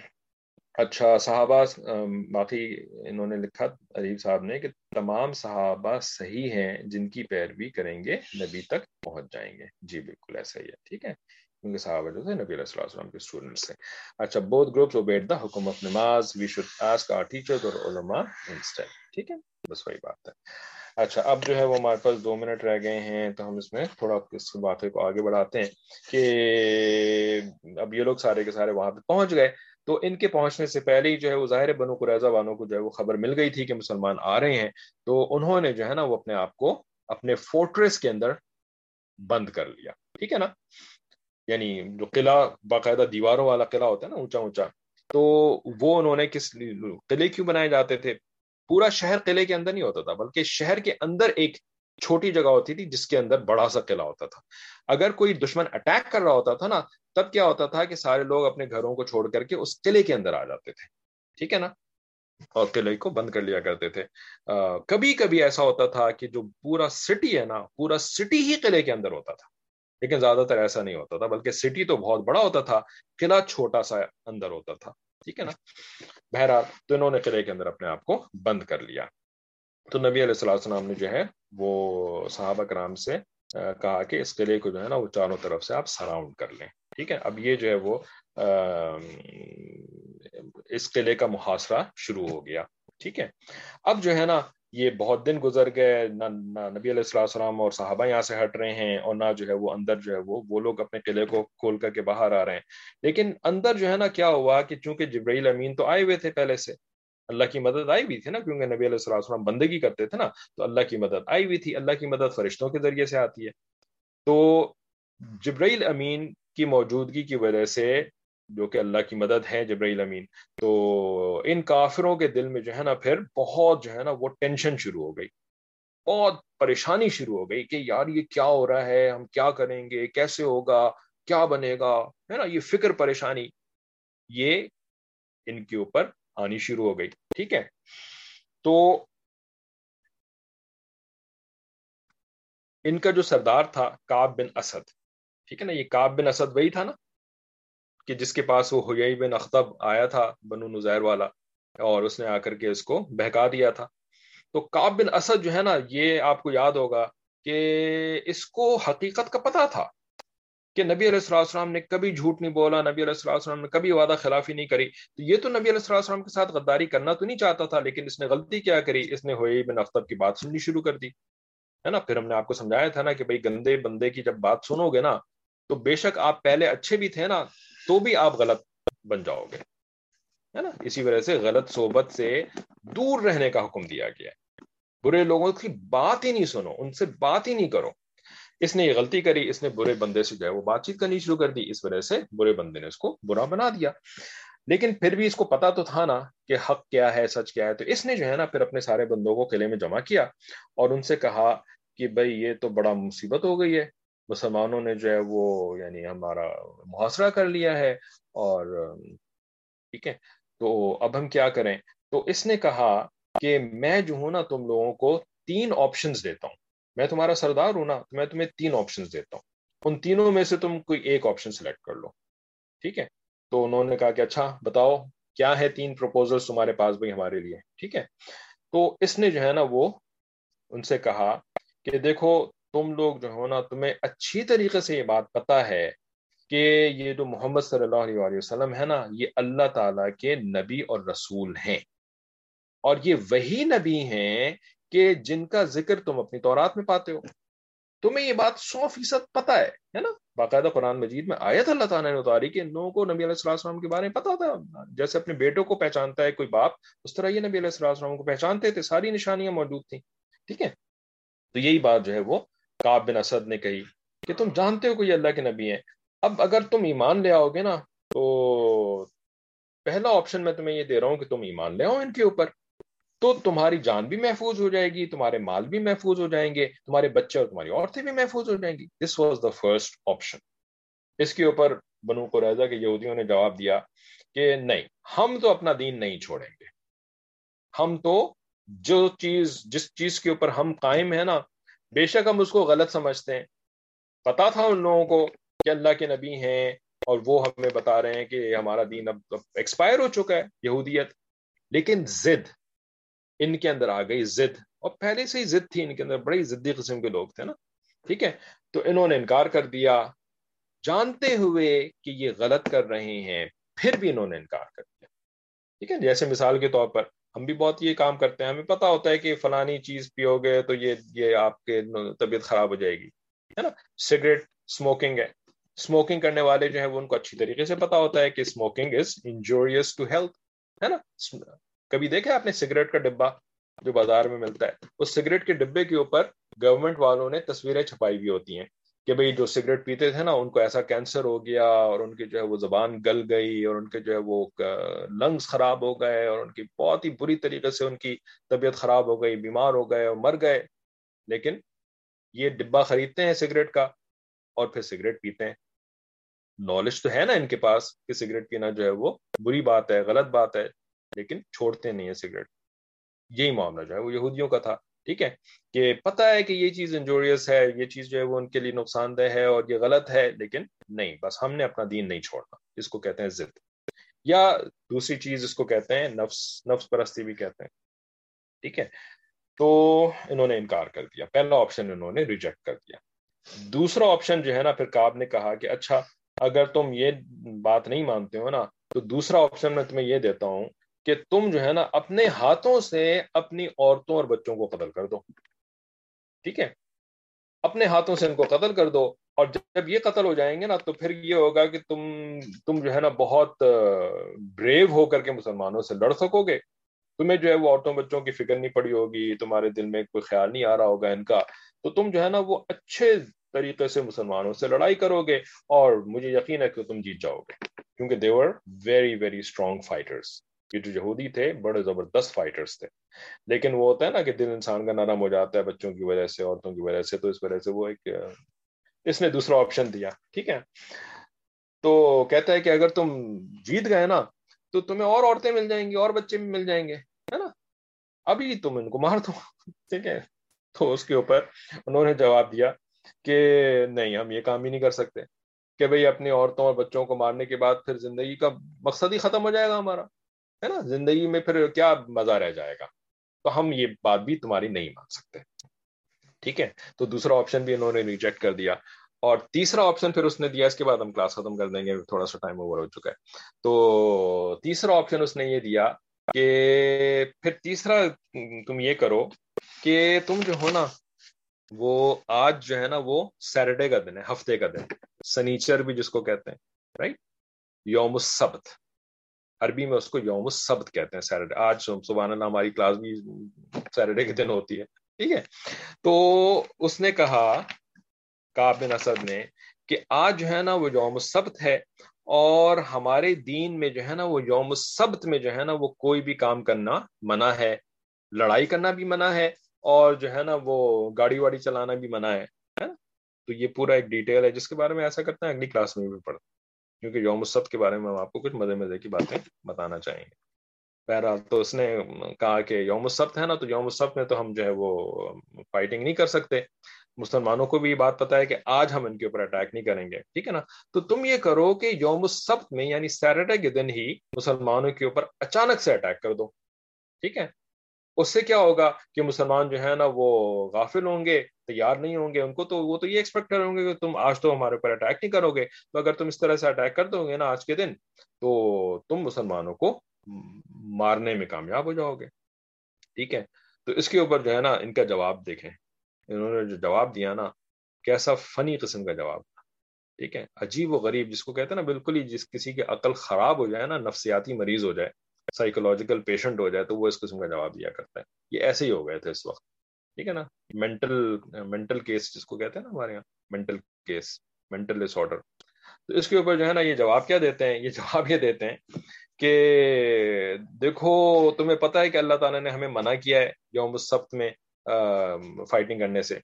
اچھا صحابہ باقی انہوں نے لکھا عریب صاحب نے کہ تمام صحابہ صحیح ہیں، جن کی پیروی کریں گے، نبی تک پہنچ جائیں گے۔ جی بالکل ایسا ہی ہے۔ ٹھیک ہے۔ کیونکہ صحابہ جو تھے، نبی علیہ السلام وسلم کے اسٹوڈنٹس ہیں اچھا بہت گروپس اوبیٹ دا حکم آف نماز۔ We should ask our teacher اور علماء انسٹیڈ ٹھیک ہے۔ بس وہی بات ہے۔ اچھا اب جو ہے وہ ہمارے پاس دو منٹ رہ گئے ہیں، تو ہم اس میں تھوڑا اس واقعے کو آگے بڑھاتے ہیں کہ اب یہ لوگ سارے کے سارے وہاں پہ پہنچ گئے۔ تو ان کے پہنچنے سے پہلے ہی جو ہے وہ ظاہر بنو قریضہ والوں کو جو ہے وہ خبر مل گئی تھی کہ مسلمان آ رہے ہیں۔ تو انہوں نے جو ہے نا وہ اپنے آپ کو اپنے فورٹریس کے اندر بند کر لیا۔ ٹھیک ہے نا؟ یعنی جو قلعہ، باقاعدہ دیواروں والا قلعہ ہوتا ہے نا اونچا اونچا، تو وہ انہوں نے کس قلعے کیوں بنائے جاتے تھے؟ پورا شہر قلعے کے اندر نہیں ہوتا تھا، بلکہ شہر کے اندر ایک چھوٹی جگہ ہوتی تھی جس کے اندر بڑا سا قلعہ ہوتا تھا۔ اگر کوئی دشمن اٹیک کر رہا ہوتا تھا نا، تب کیا ہوتا تھا کہ سارے لوگ اپنے گھروں کو چھوڑ کر کے اس قلعے کے اندر آ جاتے تھے۔ ٹھیک ہے نا؟ اور قلعے کو بند کر لیا کرتے تھے۔ کبھی کبھی ایسا ہوتا تھا کہ جو پورا سٹی ہے نا، پورا سٹی ہی قلعے کے اندر ہوتا تھا۔ لیکن زیادہ تر ایسا نہیں ہوتا تھا، بلکہ سٹی تو بہت بڑا ہوتا تھا، قلعہ چھوٹا سا اندر ہوتا تھا۔ ٹھیک ہے نا؟ بہرحال تو انہوں نے قلعے کے اندر اپنے آپ کو بند کر لیا۔ تو نبی علیہ السلام السلام نے جو ہے وہ صحابہ کرام سے کہا کہ اس قلعے کو جو ہے نا وہ چاروں طرف سے آپ سراؤنڈ کر لیں۔ ٹھیک ہے؟ اب یہ جو ہے وہ اس قلعے کا محاصرہ شروع ہو گیا۔ ٹھیک ہے؟ اب جو ہے نا یہ بہت دن گزر گئے، نہ نبی علیہ السلام السلام اور صحابہ یہاں سے ہٹ رہے ہیں اور نہ جو ہے وہ اندر جو ہے وہ وہ لوگ اپنے قلعے کو کھول کر کے باہر آ رہے ہیں۔ لیکن اندر جو ہے نا کیا ہوا کہ چونکہ جبرائیل امین تو آئے ہوئے تھے پہلے سے، اللہ کی مدد آئی ہوئی تھی نا، کیونکہ نبی علیہ السلام السلام بندگی کرتے تھے نا، تو اللہ کی مدد آئی ہوئی تھی، اللہ کی مدد فرشتوں کے ذریعے سے آتی ہے۔ تو جبرائیل امین کی موجودگی کی وجہ سے جو کہ اللہ کی مدد ہے جبرائیل امین۔ تو ان کافروں کے دل میں جو ہے نا پھر بہت جو ہے نا وہ ٹینشن شروع ہو گئی۔ بہت پریشانی شروع ہو گئی کہ یار یہ کیا ہو رہا ہے، ہم کیا کریں گے، کیسے ہوگا، کیا بنے گا؟ ہے نا، یہ فکر پریشانی۔ یہ ان کے اوپر آنی شروع ہو گئی۔ ٹھیک ہے۔ تو ان کا جو سردار تھا کاب بن اسد، ٹھیک ہے نا، یہ کاب بن اسد وہی تھا نا؟ کہ جس کے پاس وہ ہوئی بن اختب آیا تھا، بنو نظیر والا، اور اس نے آ کر کے اس کو بہکا دیا تھا۔ تو کاب بن اسد جو ہے نا، یہ آپ کو یاد ہوگا کہ اس کو حقیقت کا پتا تھا کہ نبی علیہ السلام نے کبھی جھوٹ نہیں بولا، نبی علیہ السلام نے کبھی وعدہ خلافی نہیں کری۔ تو یہ تو نبی علیہ السلام کے ساتھ غداری کرنا تو نہیں چاہتا تھا، لیکن اس نے غلطی کیا کری۔ اس نے ہوئی بن اختب کی بات سننی شروع کر دی، ہے نا؟ پھر ہم نے آپ کو سمجھایا تھا نا کہ بھائی گندے بندے کی جب بات سنو گے نا، تو بے شک آپ پہلے اچھے بھی تھے نا تو بھی آپ غلط بن جاؤ گے۔ ہے نا؟ اسی وجہ سے غلط صحبت سے دور رہنے کا حکم دیا گیا ہے۔ برے لوگوں کی بات ہی نہیں سنو، ان سے بات ہی نہیں کرو۔ اس نے یہ غلطی کری، اس نے برے بندے سے جو ہے وہ بات چیت کرنی شروع کر دی، اس وجہ سے برے بندے نے اس کو برا بنا دیا۔ لیکن پھر بھی اس کو پتا تو تھا نا کہ حق کیا ہے، سچ کیا ہے۔ تو اس نے جو ہے نا پھر اپنے سارے بندوں کو قلعے میں جمع کیا اور ان سے کہا کہ بھائی یہ تو بڑا مصیبت ہو گئی ہے۔ مسلمانوں نے جو ہے وہ یعنی ہمارا محاصرہ کر لیا ہے اور، ٹھیک ہے، تو اب ہم کیا کریں؟ تو اس نے کہا کہ میں جو ہوں نا، تم لوگوں کو تین آپشنز دیتا ہوں۔ میں تمہارا سردار ہوں نا، تو میں تمہیں تین آپشنز دیتا ہوں۔ ان تینوں میں سے تم کوئی ایک آپشن سلیکٹ کر لو۔ ٹھیک ہے؟ تو انہوں نے کہا کہ اچھا بتاؤ کیا ہے تین پروپوزل تمہارے پاس بھائی ہمارے لیے؟ ٹھیک ہے؟ تو اس نے جو ہے نا وہ ان سے کہا کہ دیکھو تم لوگ جو ہو نا، تمہیں اچھی طریقے سے یہ بات پتا ہے کہ یہ جو محمد صلی اللہ علیہ وسلم ہے نا، یہ اللہ تعالیٰ کے نبی اور رسول ہیں۔ اور یہ وہی نبی ہیں کہ جن کا ذکر تم اپنی تورات میں پاتے ہو۔ تمہیں یہ بات سو فیصد پتا ہے نا؟ باقاعدہ قرآن مجید میں آیت اللہ تعالیٰ نے اتاری کہ ان لوگوں کو نبی علیہ السلام کے بارے میں پتا تھا۔ جیسے اپنے بیٹوں کو پہچانتا ہے کوئی باپ، اس طرح یہ نبی علیہ السلام کو پہچانتے تھے، ساری نشانیاں موجود تھیں۔ ٹھیک ہے؟ تو یہی بات جو ہے وہ کاب بن اسد نے کہی کہ تم جانتے ہو کوئی اللہ کے نبی ہیں۔ اب اگر تم ایمان لے آؤ گے نا تو پہلا آپشن میں تمہیں یہ دے رہا ہوں کہ تم ایمان لے آؤ ان کے اوپر۔ تو تمہاری جان بھی محفوظ ہو جائے گی، تمہارے مال بھی محفوظ ہو جائیں گے، تمہارے بچے اور تمہاری عورتیں بھی محفوظ ہو جائیں گی۔ This was the first option اس کے اوپر بنو کو رضا کے یہودیوں نے جواب دیا کہ نہیں، ہم تو اپنا دین نہیں چھوڑیں گے۔ ہم تو جو چیز، جس چیز کے اوپر ہم قائم ہیں نا بے شک ہم اس کو غلط سمجھتے ہیں۔ پتا تھا ان لوگوں کو کہ اللہ کے نبی ہیں اور وہ ہمیں بتا رہے ہیں کہ ہمارا دین اب ایکسپائر ہو چکا ہے، یہودیت۔ لیکن زد ان کے اندر آ گئی زد اور پہلے سے ہی زد تھی ان کے اندر، بڑی ضدی قسم کے لوگ تھے نا۔ ٹھیک ہے؟ تو انہوں نے انکار کر دیا۔ جانتے ہوئے کہ یہ غلط کر رہے ہیں، پھر بھی انہوں نے انکار کر دیا۔ ٹھیک ہے؟ جیسے مثال کے طور پر ہم بھی بہت یہ کام کرتے ہیں، ہمیں پتا ہوتا ہے کہ فلانی چیز پیو گے تو یہ یہ آپ کے طبیعت خراب ہو جائے گی، ہے نا؟ سگریٹ اسموکنگ ہے۔ اسموکنگ کرنے والے جو ہیں وہ ان کو اچھی طریقے سے پتا ہوتا ہے کہ smoking is injurious to health, ہے نا؟ کبھی دیکھا آپ نے سگریٹ کا ڈبا جو بازار میں ملتا ہے؟ اس سگریٹ کے ڈبے کے اوپر گورنمنٹ والوں نے تصویریں چھپائی ہوئی ہوتی ہیں۔ کہ بھئی جو سگریٹ پیتے تھے نا، ان کو ایسا کینسر ہو گیا اور ان کی جو ہے وہ زبان گل گئی اور ان کے جو ہے وہ لنگس خراب ہو گئے اور ان کی بہت ہی بری طریقے سے ان کی طبیعت خراب ہو گئی، بیمار ہو گئے اور مر گئے۔ لیکن یہ ڈبا خریدتے ہیں سگریٹ کا اور پھر سگریٹ پیتے ہیں۔ نالج تو ہے نا ان کے پاس کہ سگریٹ پینا جو ہے وہ بری بات ہے، غلط بات ہے، لیکن چھوڑتے نہیں ہیں سگریٹ یہی معاملہ جو ہے وہ یہودیوں کا تھا۔ ٹھیک ہے کہ پتا ہے کہ یہ چیز انجوریس ہے، یہ چیز جو ہے وہ ان کے لیے نقصان دہ ہے اور یہ غلط ہے، لیکن نہیں، بس ہم نے اپنا دین نہیں چھوڑنا، اس کو کہتے ہیں ضد۔ یا دوسری چیز اس کو کہتے ہیں نفس نفس پرستی بھی کہتے ہیں۔ ٹھیک ہے، تو انہوں نے انکار کر دیا۔ پہلا آپشن انہوں نے ریجیکٹ کر دیا۔ دوسرا آپشن جو ہے نا، پھر کاب نے کہا کہ اچھا اگر تم یہ بات نہیں مانتے ہو نا، تو دوسرا آپشن میں تمہیں یہ دیتا ہوں کہ تم جو ہے نا اپنے ہاتھوں سے اپنی عورتوں اور بچوں کو قتل کر دو۔ ٹھیک ہے؟ اپنے ہاتھوں سے ان کو قتل کر دو۔ اور جب یہ قتل ہو جائیں گے نا تو پھر یہ ہوگا کہ تم تم جو ہے نا بہت بریو ہو کر کے مسلمانوں سے لڑ سکو گے۔ تمہیں جو ہے وہ عورتوں بچوں کی فکر نہیں پڑی ہوگی، تمہارے دل میں کوئی خیال نہیں آ رہا ہوگا ان کا۔ تو تم جو ہے نا وہ اچھے طریقے سے مسلمانوں سے لڑائی کرو گے اور مجھے یقین ہے کہ تم جیت جاؤ گے۔ کیونکہ they're very very strong fighters یہ جو یہودی تھے بڑے زبردست فائٹرز تھے۔ لیکن وہ ہوتا ہے نا کہ دل انسان کا نرم ہو جاتا ہے بچوں کی وجہ سے، عورتوں کی وجہ سے، تو اس وجہ سے وہ ایک، اس نے دوسرا آپشن دیا، ٹھیک ہے؟ تو کہتا ہے کہ اگر تم جیت گئے نا، تو تمہیں اور عورتیں مل جائیں گی، اور بچے بھی مل جائیں گے، ہے نا؟ ابھی تم ان کو مار دو، ٹھیک ہے؟ تو اس کے اوپر انہوں نے جواب دیا کہ نہیں، ہم یہ کام ہی نہیں کر سکتے کہ بھئی اپنی عورتوں اور بچوں کو مارنے کے بعد پھر زندگی کا مقصد ہی ختم ہو جائے گا ہمارا۔ ہے نا، زندگی میں پھر کیا مزہ رہ جائے گا؟ تو ہم یہ بات بھی تمہاری نہیں مان سکتے۔ ٹھیک ہے؟ تو دوسرا آپشن بھی انہوں نے ریجیکٹ کر دیا۔ اور تیسرا آپشن پھر اس نے دیا، اس کے بعد ہم کلاس ختم کر دیں گے، تھوڑا سا ٹائم اوور ہو چکا ہے۔ تو تیسرا آپشن اس نے یہ دیا کہ پھر تیسرا تم یہ کرو کہ تم جو ہو نا، وہ آج جو ہے نا، وہ سیٹرڈے کا دن ہے، ہفتے کا دن۔ سنیچر بھی جس کو کہتے ہیں رائٹ یوم السبت۔ عربی میں اس کو یوم السبت کہتے ہیں سیٹرڈے آج سبحان اللہ، ہماری کلاس بھی سیٹرڈے کے دن ہوتی ہے۔ ٹھیک ہے؟ تو اس نے کہا بن اسد نے، کہ آج جو ہے نا وہ یوم السبت ہے اور ہمارے دین میں جو ہے نا وہ یوم السبت میں جو ہے نا وہ کوئی بھی کام کرنا منع ہے، لڑائی کرنا بھی منع ہے اور جو ہے نا وہ گاڑی واڑی چلانا بھی منع ہے تو یہ پورا ایک ڈیٹیل ہے، جس کے بارے میں ایسا کرتے ہیں، اگلی کلاس میں بھی پڑھتے کیونکہ یوم السبت کے بارے میں ہم آپ کو کچھ مزے مزے کی باتیں بتانا چاہیں گے۔ بہرحال تو اس نے کہا کہ یوم السبت ہے نا، تو یوم السبت میں تو ہم جو ہے وہ فائٹنگ نہیں کر سکتے۔ مسلمانوں کو بھی یہ بات پتا ہے کہ آج ہم ان کے اوپر اٹیک نہیں کریں گے، ٹھیک ہے نا؟ تو تم یہ کرو کہ یوم السبت میں یعنی سیٹرڈے کے دن ہی مسلمانوں کے اوپر اچانک سے اٹیک کر دو، ٹھیک ہے؟ اس سے کیا ہوگا کہ مسلمان جو ہے نا وہ غافل ہوں گے، تیار نہیں ہوں گے ان کو، تو وہ تو یہ ایکسپیکٹ کریں گے کہ تم آج تو ہمارے اوپر اٹیک نہیں کرو گے۔ تو اگر تم اس طرح سے اٹیک کر دو گے نا آج کے دن، تو تم مسلمانوں کو مارنے میں کامیاب ہو جاؤ گے۔ ٹھیک ہے؟ تو اس کے اوپر جو ہے نا ان کا جواب دیکھیں۔ انہوں نے جو جواب دیا نا، کیسا فنی قسم کا جواب تھا۔ ٹھیک ہے؟ عجیب و غریب جس کو کہتے ہیں نا، بالکل ہی جس کسی کی عقل خراب ہو جائے نا، نفسیاتی مریض ہو جائے۔ سائیکولوجیکل پیشنٹ ہو جائے تو وہ اس قسم کا جواب دیا کرتا ہے۔ یہ ایسے ہی ہو گئے تھے اس وقت۔ ٹھیک ہے نا؟ مینٹل مینٹل کیس جس کو کہتے ہیں نا ہمارے یہاں mental case mental disorder تو اس کے اوپر جو ہے نا یہ جواب کیا دیتے ہیں؟ یہ جواب یہ دیتے ہیں کہ دیکھو، تمہیں پتا ہے کہ اللہ تعالیٰ نے ہمیں منع کیا ہے یوم السبت میں فائٹنگ کرنے سے۔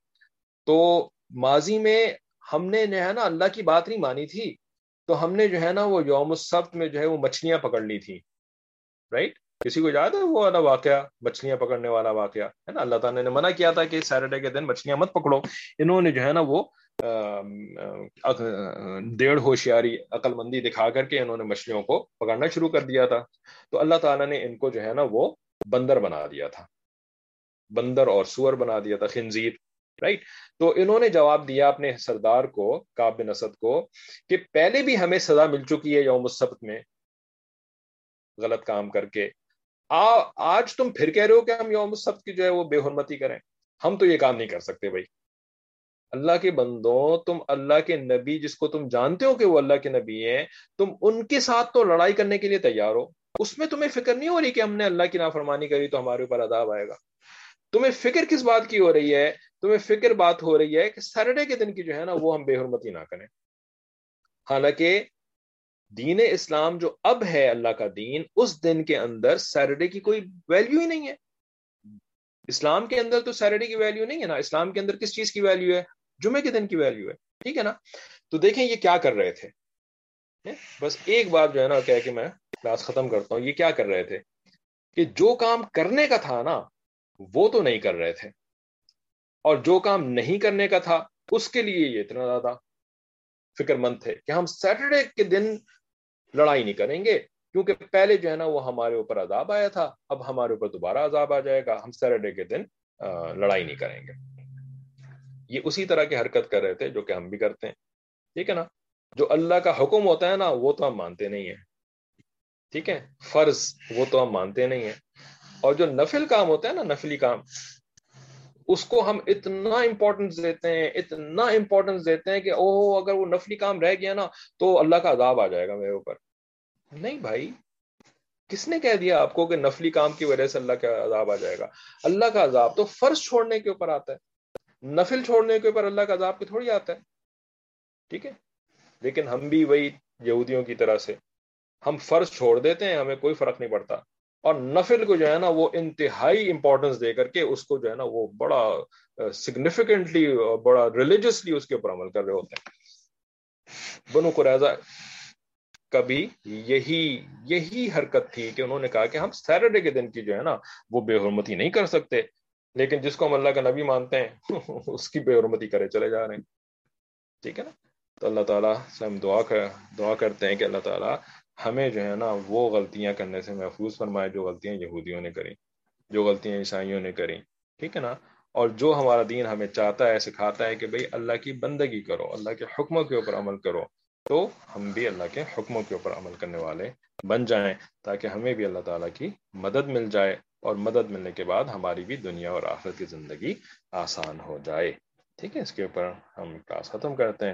تو ماضی میں ہم نے جو ہے نا اللہ کی بات نہیں مانی تھی، تو ہم نے جو ہے نا وہ یوم السبت میں جو ہے وہ مچھلیاں پکڑ لی تھی رائٹ کسی کو یاد ہے وہ والا واقعہ، مچھلیاں پکڑنے والا واقعہ؟ ہے نا، اللہ تعالیٰ نے منع کیا تھا کہ سیٹرڈے کے دن مچھلیاں مت پکڑو۔ انہوں نے جو ہے نا وہ ڈیڑھ ہوشیاری عقل مندی دکھا کر کے انہوں نے مچھلیوں کو پکڑنا شروع کر دیا تھا۔ تو اللہ تعالیٰ نے ان کو جو ہے نا وہ بندر بنا دیا تھا۔ بندر اور سور بنا دیا تھا، خنزیر رائٹ تو انہوں نے جواب دیا اپنے سردار کو کاب اسد کو، کہ پہلے بھی ہمیں سزا مل چکی ہے یوم السبت میں۔ غلط کام کر کے۔ آج تم پھر کہہ رہے ہو کہ ہم یوم سب کی جو ہے وہ بے حرمتی کریں۔ ہم تو یہ کام نہیں کر سکتے بھائی۔ اللہ کے بندوں، تم اللہ کے نبی جس کو تم جانتے ہو کہ وہ اللہ کے نبی ہیں، تم ان کے ساتھ تو لڑائی کرنے کے لیے تیار ہو۔ اس میں تمہیں فکر نہیں ہو رہی کہ ہم نے اللہ کی نافرمانی کری تو ہمارے اوپر عذاب آئے گا۔ تمہیں فکر کس بات کی ہو رہی ہے؟ تمہیں فکر بات ہو رہی ہے کہ سیٹرڈے کے دن کی جو ہے نا وہ ہم بے حرمتی نہ کریں۔ حالانکہ دین اسلام جو اب ہے اللہ کا دین، اس دن کے اندر سیٹرڈے کی کوئی ویلیو ہی نہیں ہے۔ اسلام کے اندر تو سیٹرڈے کی ویلیو نہیں ہے نا۔ اسلام کے اندر کس چیز کی ویلیو ہے؟ جمعے کے دن کی ویلیو ہے۔ ٹھیک ہے نا؟ تو دیکھیں یہ کیا کر رہے تھے۔ بس ایک بات جو ہے نا، کہہ کہ میں کلاس ختم کرتا ہوں۔ یہ کیا کر رہے تھے؟ کہ جو کام کرنے کا تھا نا، وہ تو نہیں کر رہے تھے۔ اور جو کام نہیں کرنے کا تھا، اس کے لیے یہ اتنا زیادہ فکر مند تھے کہ ہم سیٹرڈے کے دن لڑائی نہیں کریں گے۔ کیونکہ پہلے جو ہے نا وہ ہمارے اوپر عذاب آیا تھا، اب ہمارے اوپر دوبارہ عذاب آ جائے گا۔ ہم سیٹرڈے کے دن لڑائی نہیں کریں گے۔ یہ اسی طرح کی حرکت کر رہے تھے جو کہ ہم بھی کرتے ہیں۔ ٹھیک ہے نا؟ جو اللہ کا حکم ہوتا ہے نا، وہ تو ہم مانتے نہیں ہیں۔ ٹھیک ہے؟ فرض وہ تو ہم مانتے نہیں ہیں۔ اور جو نفل کام ہوتا ہے نا، نفلی کام اس کو ہم اتنا امپورٹنس دیتے ہیں، اتنا امپورٹنس دیتے ہیں کہ او اگر وہ نفلی کام رہ گیا نا تو اللہ کا عذاب آ جائے گا میرے اوپر۔ نہیں بھائی، کس نے کہہ دیا آپ کو کہ نفلی کام کی وجہ سے اللہ کا عذاب آ جائے گا؟ اللہ کا عذاب تو فرض چھوڑنے کے اوپر آتا ہے۔ نفل چھوڑنے کے اوپر اللہ کا عذاب کے تھوڑی آتا ہے۔ ٹھیک ہے؟ لیکن ہم بھی وہی یہودیوں کی طرح سے، ہم فرض چھوڑ دیتے ہیں، ہمیں کوئی فرق نہیں پڑتا۔ اور نفل کو جو ہے نا وہ انتہائی امپورٹنس دے کر کے اس کو جو ہے نا وہ بڑا سگنیفیکنٹلی بڑا ریلیجسلی اس کے اوپر عمل کر رہے ہوتے ہیں۔ بنو قریضہ کبھی یہی یہی حرکت تھی کہ انہوں نے کہا کہ ہم سیٹرڈے کے دن کی جو ہے نا وہ بے حرمتی نہیں کر سکتے، لیکن جس کو ہم اللہ کا نبی مانتے ہیں، [LAUGHS] اس کی بے حرمتی کرے چلے جا رہے ہیں۔ ٹھیک ہے نا؟ تو اللہ تعالیٰ سے ہم دعا کر، دعا کرتے ہیں کہ اللہ تعالیٰ ہمیں جو ہے نا وہ غلطیاں کرنے سے محفوظ فرمائے جو غلطیاں یہودیوں نے کریں جو غلطیاں عیسائیوں نے کریں ٹھیک ہے نا؟ اور جو ہمارا دین ہمیں چاہتا ہے، سکھاتا ہے کہ بھئی اللہ کی بندگی کرو، اللہ کے حکموں کے اوپر عمل کرو، تو ہم بھی اللہ کے حکموں کے اوپر عمل کرنے والے بن جائیں تاکہ ہمیں بھی اللہ تعالیٰ کی مدد مل جائے اور مدد ملنے کے بعد ہماری بھی دنیا اور آخرت کی زندگی آسان ہو جائے۔ ٹھیک ہے، اس کے اوپر ہم کلاس ختم کرتے ہیں۔